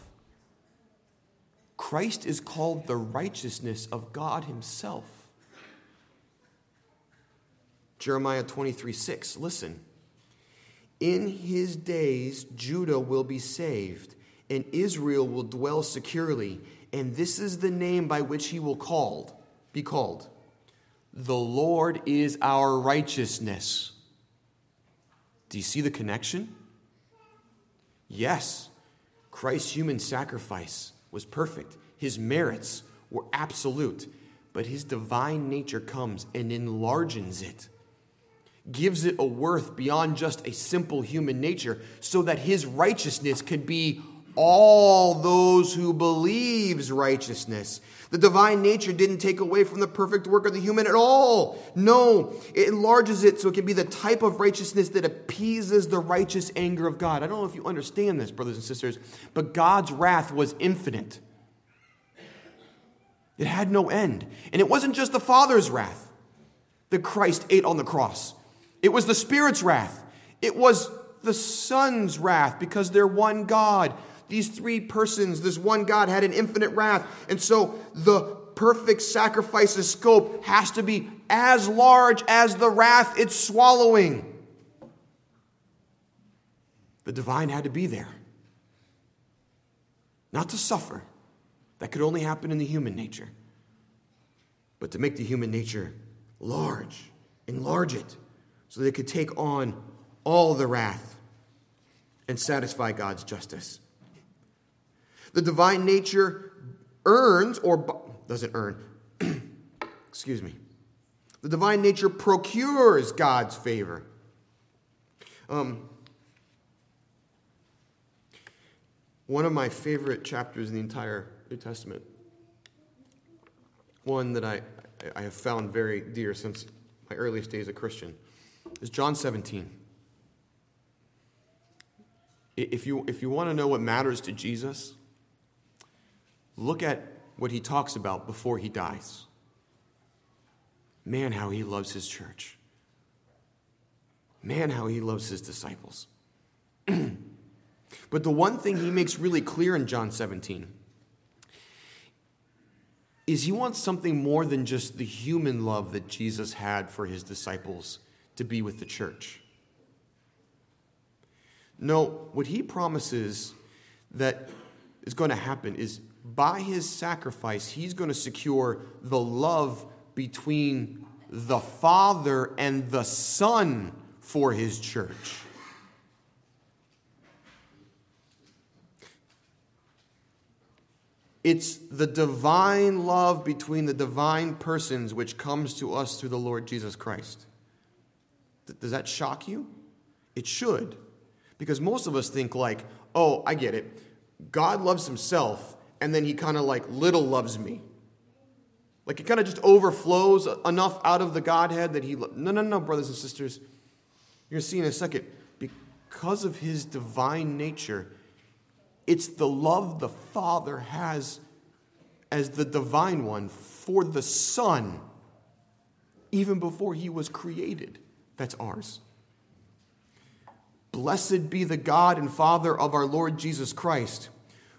Christ is called the righteousness of God Himself. Jeremiah 23 6, listen. In his days, Judah will be saved, and Israel will dwell securely, and this is the name by which he will called, be called. The Lord is our righteousness. Do you see the connection? Yes, Christ's human sacrifice was perfect, his merits were absolute, but his divine nature comes and enlarges it, gives it a worth beyond just a simple human nature, so that his righteousness could be all those who believes righteousness. The divine nature didn't take away from the perfect work of the human at all. No, it enlarges it so it can be the type of righteousness that appeases the righteous anger of God. I don't know if you understand this, brothers and sisters, but God's wrath was infinite. It had no end. And it wasn't just the Father's wrath that Christ ate on the cross, it was the Spirit's wrath. It was the Son's wrath because they're one God. These three persons, this one God, had an infinite wrath. And so the perfect sacrifice's scope has to be as large as the wrath it's swallowing. The divine had to be there. Not to suffer, that could only happen in the human nature, but to make the human nature large, enlarge it, so that it could take on all the wrath and satisfy God's justice. The divine nature earns or doesn't earn, excuse me. The divine nature procures God's favor. Um, one of my favorite chapters in the entire New Testament, one that I, I have found very dear since my earliest days as a Christian, is John 17. If you, if you want to know what matters to Jesus, look at what he talks about before he dies. Man, how he loves his church. Man, how he loves his disciples. but the one thing he makes really clear in John 17 is he wants something more than just the human love that Jesus had for his disciples to be with the church. No, what he promises that is going to happen is by his sacrifice, he's going to secure the love between the Father and the Son for his church. It's the divine love between the divine persons which comes to us through the Lord Jesus Christ. Does that shock you? It should. Because most of us think, like, oh, I get it. God loves himself, and then he kind of like little loves me. Like it kind of just overflows enough out of the Godhead that he. Lo- no, no, no, brothers and sisters. You're going to see in a second. Because of his divine nature, it's the love the Father has as the divine one for the Son, even before he was created. That's ours. Blessed be the God and Father of our Lord Jesus Christ,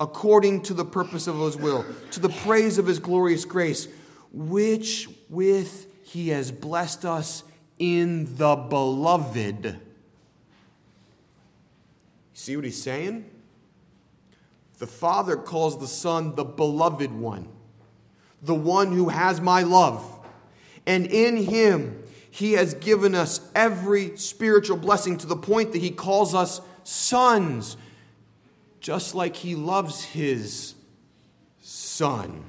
according to the purpose of his will, to the praise of his glorious grace, which with he has blessed us in the beloved. See what he's saying? The Father calls the Son the beloved one, the one who has my love. And in him, he has given us every spiritual blessing to the point that he calls us sons, just like he loves his son.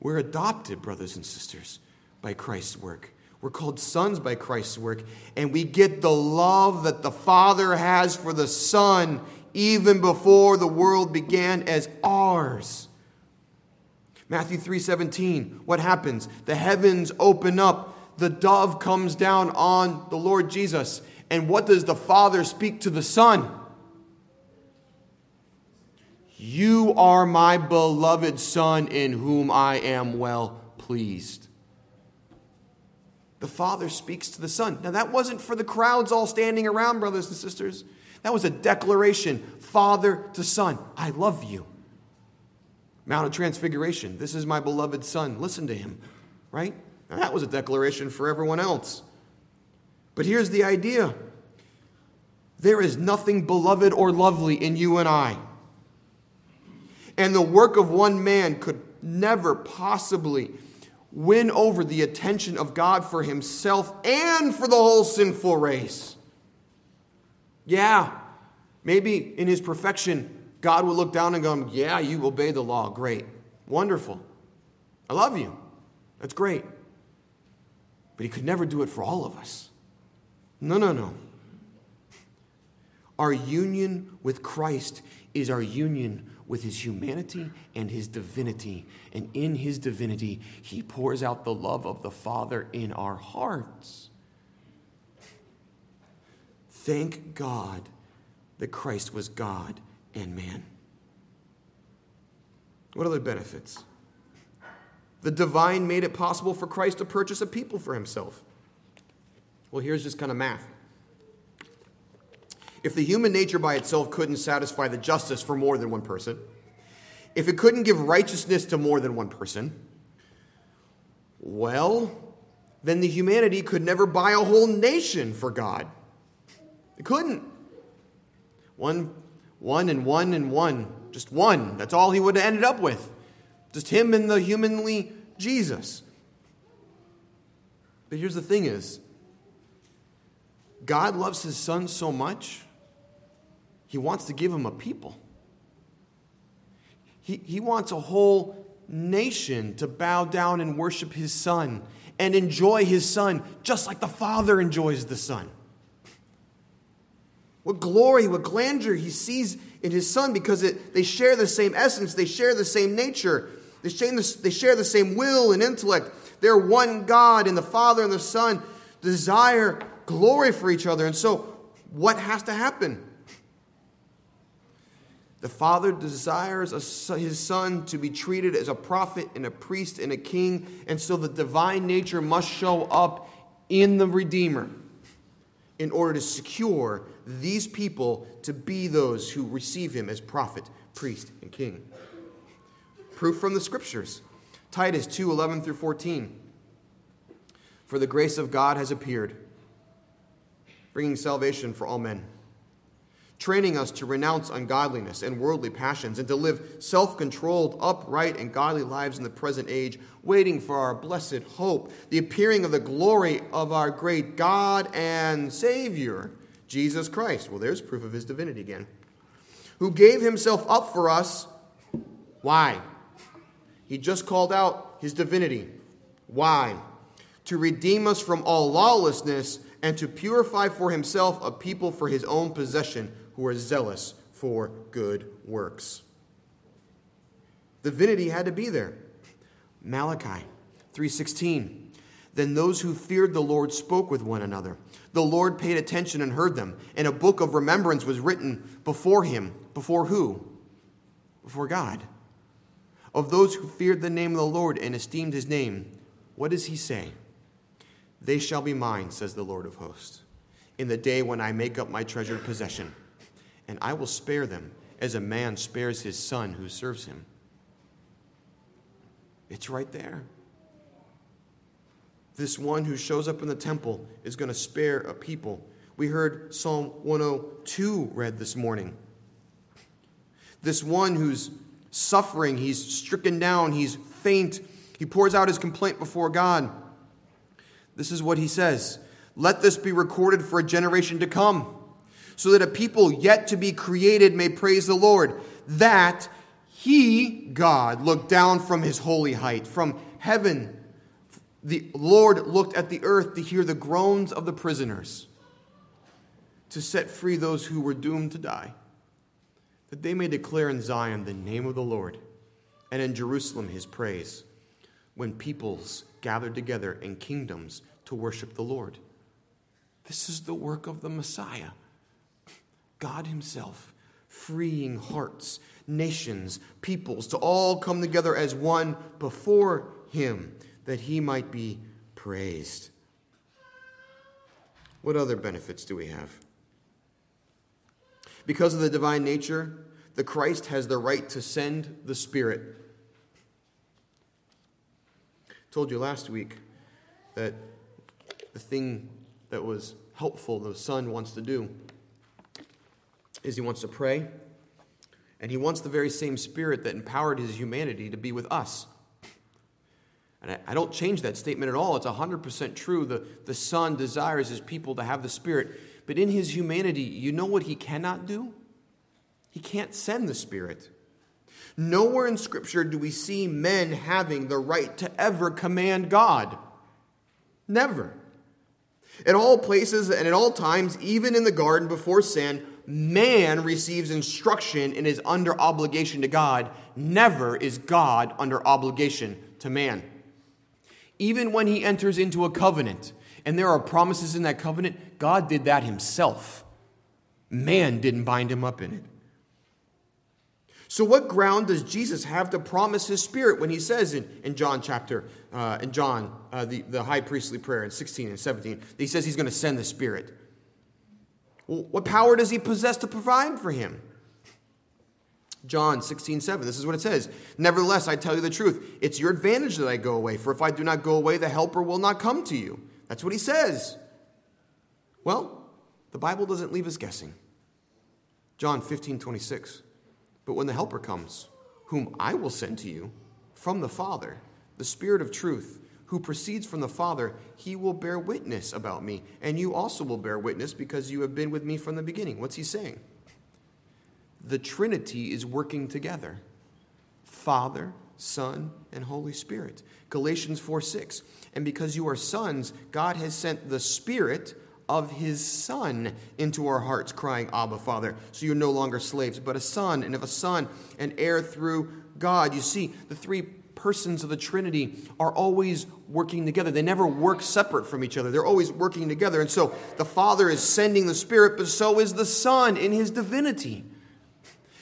We're adopted, brothers and sisters, by Christ's work. We're called sons by Christ's work, and we get the love that the Father has for the Son even before the world began as ours. Matthew 3:17 what happens the heavens open up the dove comes down on the Lord Jesus and what does the Father speak to the Son? You are my beloved Son in whom I am well pleased. The Father speaks to the Son. Now, that wasn't for the crowds all standing around, brothers and sisters. That was a declaration Father to Son, I love you. Mount of Transfiguration, this is my beloved Son, listen to him, right? Now, that was a declaration for everyone else. But here's the idea there is nothing beloved or lovely in you and I. And the work of one man could never possibly win over the attention of God for himself and for the whole sinful race. Yeah, maybe in his perfection, God will look down and go, Yeah, you obey the law. Great. Wonderful. I love you. That's great. But he could never do it for all of us. No, no, no. Our union with Christ is our union with his humanity and his divinity. And in his divinity, he pours out the love of the Father in our hearts. Thank God that Christ was God and man. What other benefits? The divine made it possible for Christ to purchase a people for himself. Well, here's just kind of math. If the human nature by itself couldn't satisfy the justice for more than one person, if it couldn't give righteousness to more than one person, well, then the humanity could never buy a whole nation for God. It couldn't. One, one and one and one. Just one. That's all he would have ended up with. Just him and the humanly Jesus. But here's the thing is, God loves his son so much, he wants to give him a people. He, he wants a whole nation to bow down and worship his son and enjoy his son just like the father enjoys the son. What glory, what grandeur he sees in his son because it, they share the same essence, they share the same nature, they share, the, they share the same will and intellect. They're one God, and the Father and the Son desire glory for each other. And so, what has to happen? The Father desires his Son to be treated as a prophet and a priest and a king, and so the divine nature must show up in the Redeemer in order to secure these people to be those who receive him as prophet, priest, and king. Proof from the scriptures Titus 2 11 through 14. For the grace of God has appeared, bringing salvation for all men training us to renounce ungodliness and worldly passions and to live self controlled, upright, and godly lives in the present age, waiting for our blessed hope, the appearing of the glory of our great God and Savior, Jesus Christ. Well, there's proof of his divinity again. Who gave himself up for us. Why? He just called out his divinity. Why? To redeem us from all lawlessness and to purify for himself a people for his own possession who are zealous for good works. Divinity had to be there. Malachi 3:16 Then those who feared the Lord spoke with one another. The Lord paid attention and heard them, and a book of remembrance was written before him. Before who? Before God. Of those who feared the name of the Lord and esteemed his name, what does he say? They shall be mine, says the Lord of hosts, in the day when I make up my treasured possession and I will spare them as a man spares his son who serves him. It's right there. This one who shows up in the temple is going to spare a people. We heard Psalm 102 read this morning. This one who's suffering, he's stricken down, he's faint, he pours out his complaint before God. This is what he says Let this be recorded for a generation to come so that a people yet to be created may praise the Lord. That he, God, looked down from his holy height, from heaven. The Lord looked at the earth to hear the groans of the prisoners, to set free those who were doomed to die, that they may declare in Zion the name of the Lord, and in Jerusalem his praise, when peoples gather together and kingdoms to worship the Lord. This is the work of the Messiah. God Himself, freeing hearts, nations, peoples to all come together as one before Him, that He might be praised. What other benefits do we have? Because of the divine nature, the Christ has the right to send the Spirit. I told you last week that the thing that was helpful the Son wants to do is he wants to pray, and he wants the very same spirit that empowered his humanity to be with us. And I, don't change that statement at all. It's 100% true. The, the Son desires his people to have the Spirit. But in his humanity, you know what he cannot do? He can't send the Spirit. Nowhere in Scripture do we see men having the right to ever command God. Never. At all places and at all times, even in the garden before sin, man receives instruction and is under obligation to God, never is God under obligation to man. Even when he enters into a covenant, and there are promises in that covenant, God did that himself. Man didn't bind him up in it. So, what ground does Jesus have to promise his spirit when he says in, in John chapter, uh, in John, uh, the, the high priestly prayer in 16 and 17, he says he's going to send the spirit? What power does he possess to provide for him? John 16, 7. This is what it says. Nevertheless, I tell you the truth. It's your advantage that I go away, for if I do not go away, the helper will not come to you. That's what he says. Well, the Bible doesn't leave us guessing. John 15, 26. But when the helper comes, whom I will send to you from the Father, the Spirit of truth, who proceeds from the Father, he will bear witness about me. And you also will bear witness because you have been with me from the beginning. What's he saying? The Trinity is working together Father, Son, and Holy Spirit. Galatians 4 6. And because you are sons, God has sent the Spirit of his Son into our hearts, crying, Abba, Father. So you're no longer slaves, but a son, and if a son, an heir through God. You see, the three persons of the Trinity are always working together. They never work separate from each other, they're always working together. And so the Father is sending the Spirit, but so is the Son in his divinity.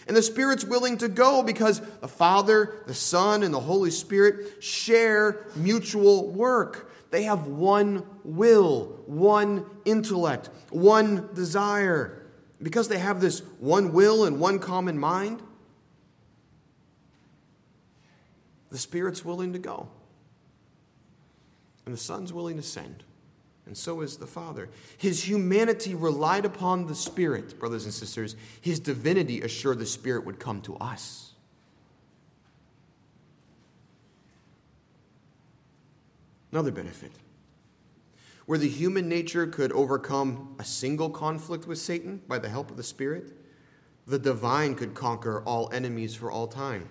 And the Spirit's willing to go because the Father, the Son, and the Holy Spirit share mutual work. They have one will, one intellect, one desire. Because they have this one will and one common mind, the Spirit's willing to go. And the Son's willing to send. And so is the Father. His humanity relied upon the Spirit, brothers and sisters. His divinity assured the Spirit would come to us. Another benefit. Where the human nature could overcome a single conflict with Satan by the help of the Spirit, the divine could conquer all enemies for all time.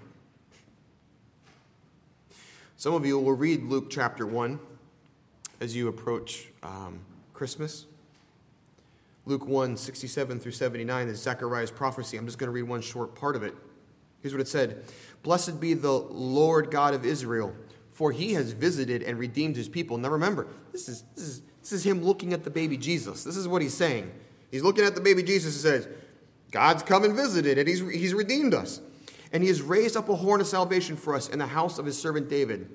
Some of you will read Luke chapter 1 as you approach um, Christmas. Luke 1 67 through 79 is Zechariah's prophecy. I'm just going to read one short part of it. Here's what it said Blessed be the Lord God of Israel for he has visited and redeemed his people. Now remember, this is, this is, this is him looking at the baby Jesus. This is what he's saying. He's looking at the baby Jesus and says, God's come and visited, and he's, he's redeemed us. And he has raised up a horn of salvation for us in the house of his servant David,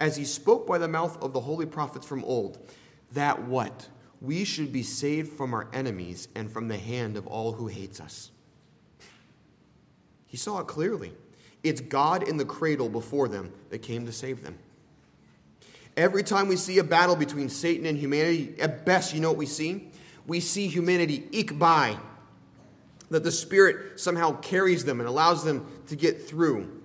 as he spoke by the mouth of the holy prophets from old, that what? We should be saved from our enemies and from the hand of all who hates us. He saw it clearly. It's God in the cradle before them that came to save them. Every time we see a battle between Satan and humanity, at best, you know what we see? We see humanity eke by, that the Spirit somehow carries them and allows them to get through.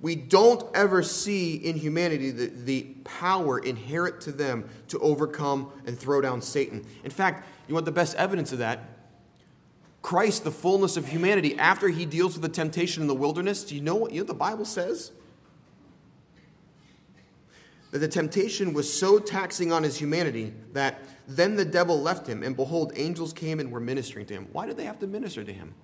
We don't ever see in humanity the, the power inherent to them to overcome and throw down Satan. In fact, you want the best evidence of that? Christ, the fullness of humanity, after he deals with the temptation in the wilderness, do you know what, you know what the Bible says? That the temptation was so taxing on his humanity that then the devil left him, and behold, angels came and were ministering to him. Why did they have to minister to him?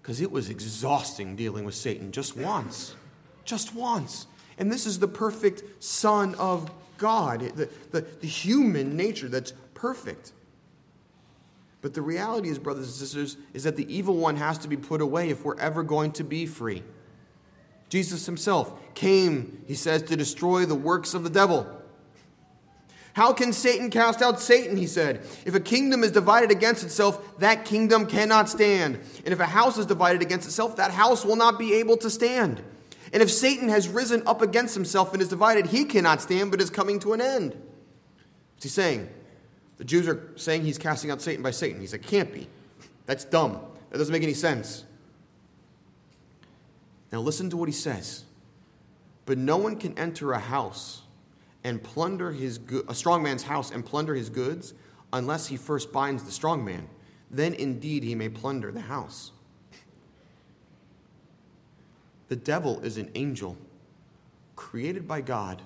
Because it was exhausting dealing with Satan just once. Just once. And this is the perfect Son of God, the, the, the human nature that's perfect. But the reality is, brothers and sisters, is that the evil one has to be put away if we're ever going to be free. Jesus himself came, he says, to destroy the works of the devil. How can Satan cast out Satan? He said. If a kingdom is divided against itself, that kingdom cannot stand. And if a house is divided against itself, that house will not be able to stand. And if Satan has risen up against himself and is divided, he cannot stand, but is coming to an end. What's he saying? The Jews are saying he's casting out Satan by Satan. He said, can't be. That's dumb. That doesn't make any sense. Now listen to what he says. But no one can enter a house and plunder his go- a strong man's house and plunder his goods unless he first binds the strong man. Then indeed he may plunder the house. The devil is an angel created by God,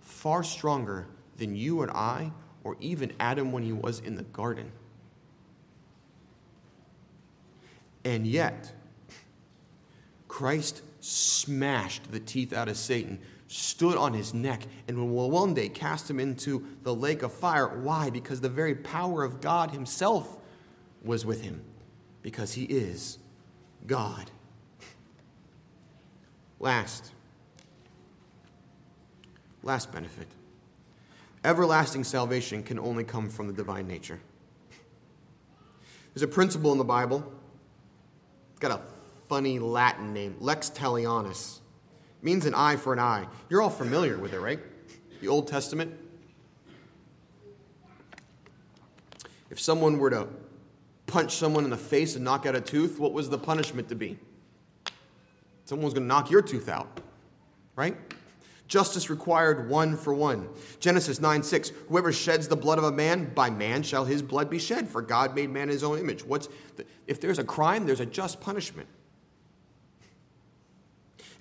far stronger than you and I or even Adam when he was in the garden. And yet, Christ smashed the teeth out of Satan, stood on his neck, and will one day cast him into the lake of fire. Why? Because the very power of God himself was with him, because he is God. Last, last benefit Everlasting salvation can only come from the divine nature. There's a principle in the Bible. It's got a funny Latin name, lex talionis. Means an eye for an eye. You're all familiar with it, right? The Old Testament. If someone were to punch someone in the face and knock out a tooth, what was the punishment to be? Someone was going to knock your tooth out, right? Justice required one for one. Genesis 9 6. Whoever sheds the blood of a man, by man shall his blood be shed, for God made man in his own image. What's the, if there's a crime, there's a just punishment.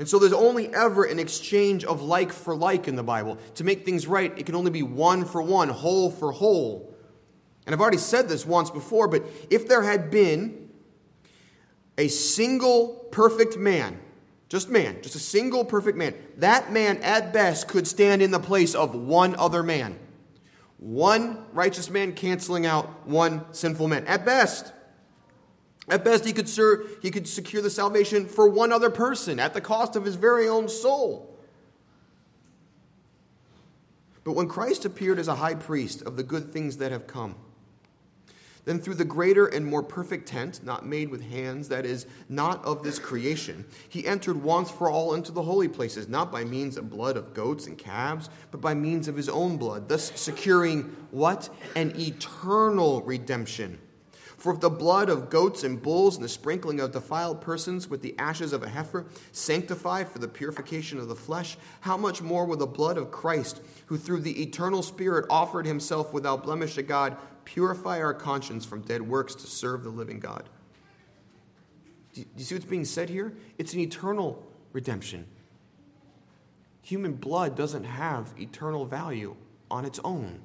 And so there's only ever an exchange of like for like in the Bible. To make things right, it can only be one for one, whole for whole. And I've already said this once before, but if there had been a single perfect man, just man, just a single perfect man. That man, at best, could stand in the place of one other man. One righteous man canceling out one sinful man. At best. At best, he could, he could secure the salvation for one other person at the cost of his very own soul. But when Christ appeared as a high priest of the good things that have come, then through the greater and more perfect tent, not made with hands, that is, not of this creation, he entered once for all into the holy places, not by means of blood of goats and calves, but by means of his own blood, thus securing what? An eternal redemption. For if the blood of goats and bulls and the sprinkling of defiled persons with the ashes of a heifer sanctify for the purification of the flesh, how much more will the blood of Christ, who through the eternal Spirit offered himself without blemish to God, purify our conscience from dead works to serve the living God. Do you see what's being said here? It's an eternal redemption. Human blood doesn't have eternal value on its own.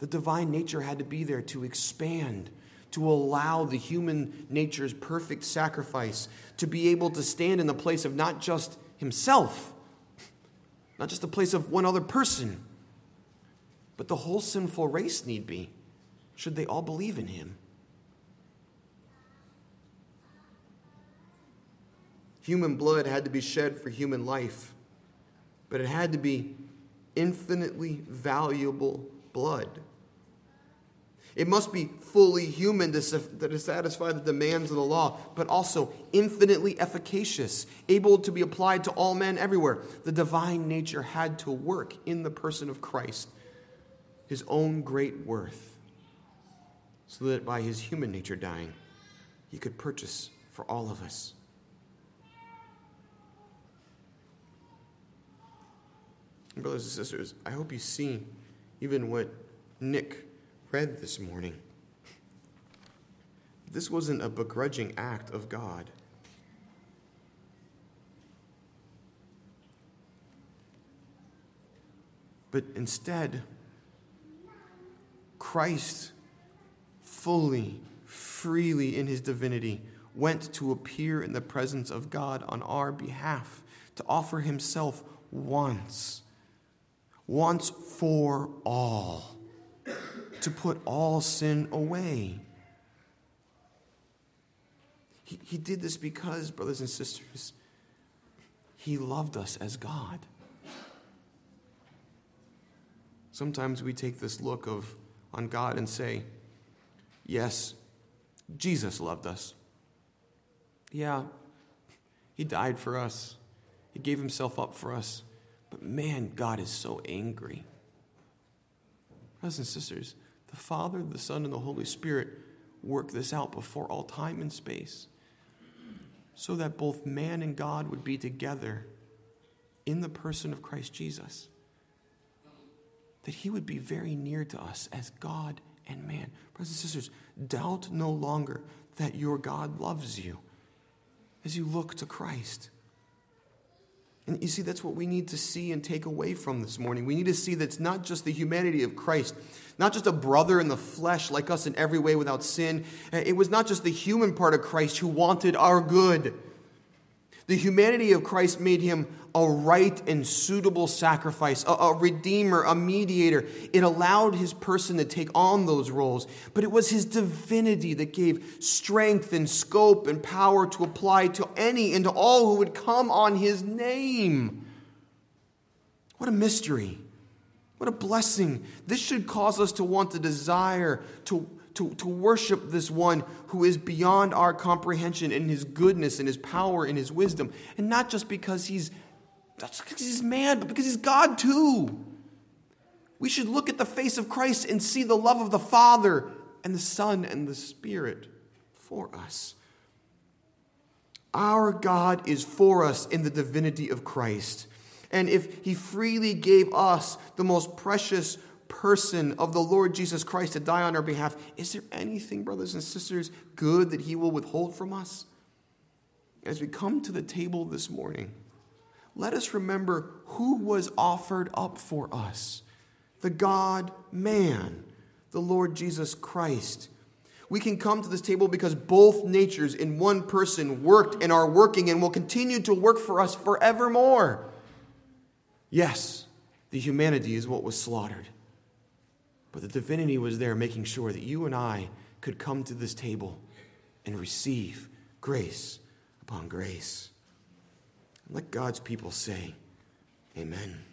The divine nature had to be there to expand, to allow the human nature's perfect sacrifice to be able to stand in the place of not just himself, not just the place of one other person, but the whole sinful race need be, should they all believe in him. Human blood had to be shed for human life, but it had to be infinitely valuable blood. It must be fully human to, to satisfy the demands of the law, but also infinitely efficacious, able to be applied to all men everywhere. The divine nature had to work in the person of Christ his own great worth, so that by his human nature dying, he could purchase for all of us. Brothers and sisters, I hope you see even what Nick read this morning. This wasn't a begrudging act of God. But instead, Christ fully, freely in his divinity went to appear in the presence of God on our behalf, to offer himself once, once for all, to put all sin away. He, he did this because, brothers and sisters, he loved us as God. Sometimes we take this look of on God and say, Yes, Jesus loved us. Yeah, He died for us, He gave Himself up for us. But man, God is so angry. Brothers and sisters, the Father, the Son, and the Holy Spirit work this out before all time and space so that both man and God would be together in the person of Christ Jesus that he would be very near to us as God and man. Brothers and sisters, doubt no longer that your God loves you as you look to Christ. And you see, that's what we need to see and take away from this morning. We need to see that it's not just the humanity of Christ, not just a brother in the flesh like us in every way without sin. It was not just the human part of Christ who wanted our good. The humanity of Christ made him a right and suitable sacrifice, a, a, redeemer, a mediator. It allowed his person to take on those roles, but it was his divinity that gave strength and scope and power to apply to any and to all who would come on his name. What a mystery. What a blessing. This should cause us to want to desire to, to, to worship this one who is beyond our comprehension in his goodness and his power and his wisdom. And not just because he's, not just because he's man, but because he's God too. We should look at the face of Christ and see the love of the Father and the Son and the Spirit for us. Our God is for us in the divinity of Christ. And if he freely gave us the most precious person of the Lord Jesus Christ to die on our behalf, is there anything, brothers and sisters, good that he will withhold from us? As we come to the table this morning, let us remember who was offered up for us the God man, the Lord Jesus Christ. We can come to this table because both natures in one person worked and are working and will continue to work for us forevermore. Yes, the humanity is what was slaughtered, but the divinity was there making sure that you and I could come to this table and receive grace upon grace. Let God's people say, Amen.